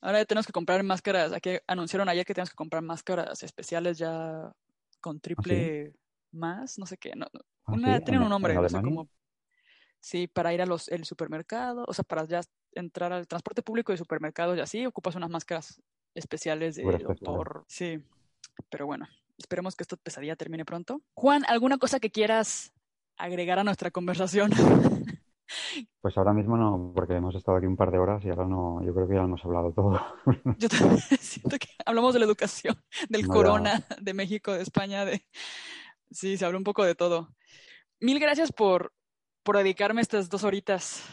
Speaker 1: Ahora ya tenemos que comprar máscaras. Aquí anunciaron ayer que tenemos que comprar máscaras especiales ya con ¿Ah, triple más, no sé qué. No, ¿Ah, una, Tienen un nombre, o sea, como. Sí, para ir a los el supermercado, o sea, para ya entrar al transporte público de supermercados y así, ocupas unas máscaras especiales de doctor. Sí, pero bueno, esperemos que esta pesadilla termine pronto. Juan, ¿alguna cosa que quieras agregar a nuestra conversación?
Speaker 2: Pues ahora mismo no, porque hemos estado aquí un par de horas y ahora no, yo creo que ya hemos hablado todo.
Speaker 1: Yo también siento que hablamos de la educación, del corona, de México, de España, de sí, se habló un poco de todo. Mil gracias por, por dedicarme estas dos horitas.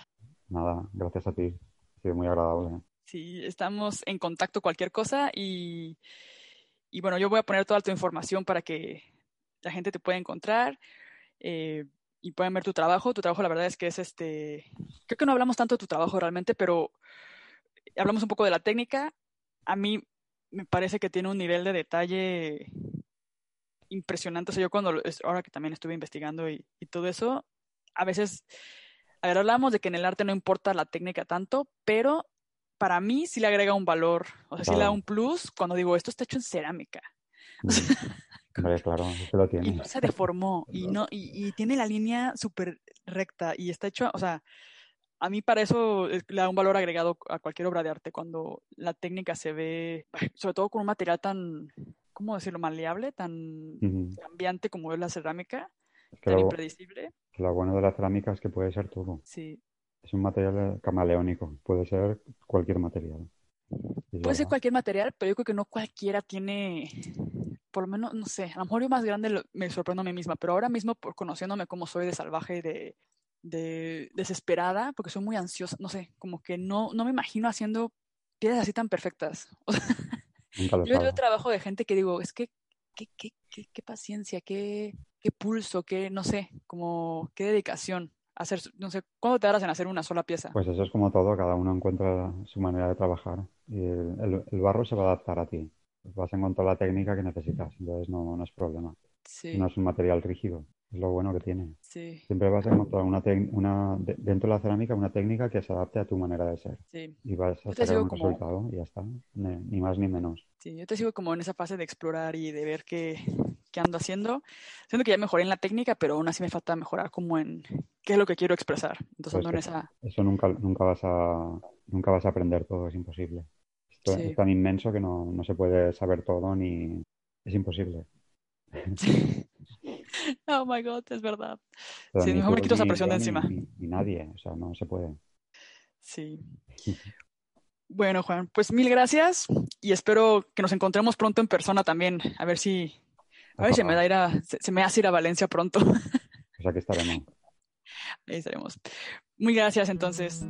Speaker 2: Nada, gracias a ti. Ha sido muy agradable.
Speaker 1: Sí, estamos en contacto cualquier cosa y, y bueno, yo voy a poner toda tu información para que la gente te pueda encontrar. Eh, y pueden ver tu trabajo. Tu trabajo, la verdad es que es este. Creo que no hablamos tanto de tu trabajo realmente, pero hablamos un poco de la técnica. A mí me parece que tiene un nivel de detalle impresionante. O sea, yo cuando, ahora que también estuve investigando y, todo eso, a veces, a ver, hablamos de que en el arte no importa la técnica tanto, pero para mí sí le agrega un valor, o sea, sí le da un plus cuando digo, esto está hecho en cerámica.
Speaker 2: Mm. claro, lo tiene.
Speaker 1: Y no se deformó y no y, tiene la línea súper recta y está hecho, o sea, a mí para eso le da un valor agregado a cualquier obra de arte cuando la técnica se ve, sobre todo con un material tan, ¿cómo decirlo?, maleable, tan cambiante como es la cerámica, tan impredecible.
Speaker 2: Lo bueno de la cerámica es que puede ser todo.
Speaker 1: Sí.
Speaker 2: Es un material camaleónico, puede ser cualquier material.
Speaker 1: Puede ser cualquier material, pero yo creo que no cualquiera tiene, por lo menos, no sé, a lo mejor yo más grande me sorprendo a mí misma, pero ahora mismo, por conociéndome como soy de salvaje y de, de desesperada, porque soy muy ansiosa, no sé, como que no, no me imagino haciendo piedras así tan perfectas. yo veo trabajo de gente que digo, es que, qué, qué, qué, qué paciencia, qué, qué pulso, qué, no sé, como, qué dedicación hacer, no sé, ¿cuándo te darás en hacer una sola pieza?
Speaker 2: Pues eso es como todo, cada uno encuentra su manera de trabajar y el, el, barro se va a adaptar a ti. Vas a encontrar la técnica que necesitas, entonces no, no es problema. No es un material rígido, es lo bueno que tiene.
Speaker 1: Sí.
Speaker 2: Siempre vas a encontrar una, una dentro de la cerámica una técnica que se adapte a tu manera de ser.
Speaker 1: Sí.
Speaker 2: Y vas a sacar un resultado y ya está, ni más ni menos.
Speaker 1: Sí, yo te sigo como en esa fase de explorar y de ver qué, qué ando haciendo. Siento que ya mejoré en la técnica, pero aún así me falta mejorar como en qué es lo que quiero expresar. Entonces ando en esa...
Speaker 2: Eso nunca, nunca, vas a, nunca vas a aprender todo, es imposible. Esto es tan inmenso que no, no, se puede saber todo ni... Es imposible.
Speaker 1: oh my god, es verdad. sí, mejor me quito esa presión de encima.
Speaker 2: Ni, nadie, o sea, no se puede.
Speaker 1: Sí. Bueno, Juan, pues mil gracias y espero que nos encontremos pronto en persona también. A ver si a ver, se me, da ir a, se, me hace ir a Valencia pronto.
Speaker 2: Pues aquí estaremos.
Speaker 1: Ahí estaremos. Muy gracias entonces.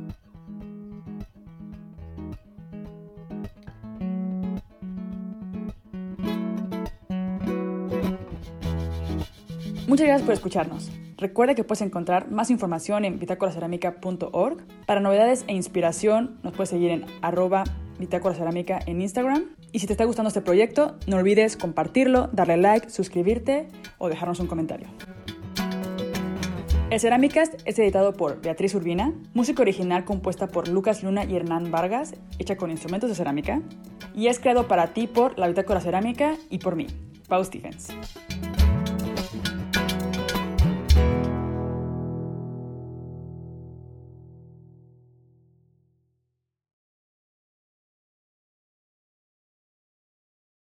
Speaker 1: Muchas gracias por escucharnos. Recuerda que puedes encontrar más información en bitácoracerámica.org. Para novedades e inspiración nos puedes seguir en arroba bitácoracerámica en Instagram y si te está gustando este proyecto, no olvides compartirlo, darle like, suscribirte o dejarnos un comentario. El Cerámicast es editado por Beatriz Urbina, música original compuesta por Lucas Luna y Hernán Vargas, hecha con instrumentos de cerámica, y es creado para ti por La Bitácora Cerámica y por mí, Pau Stephens.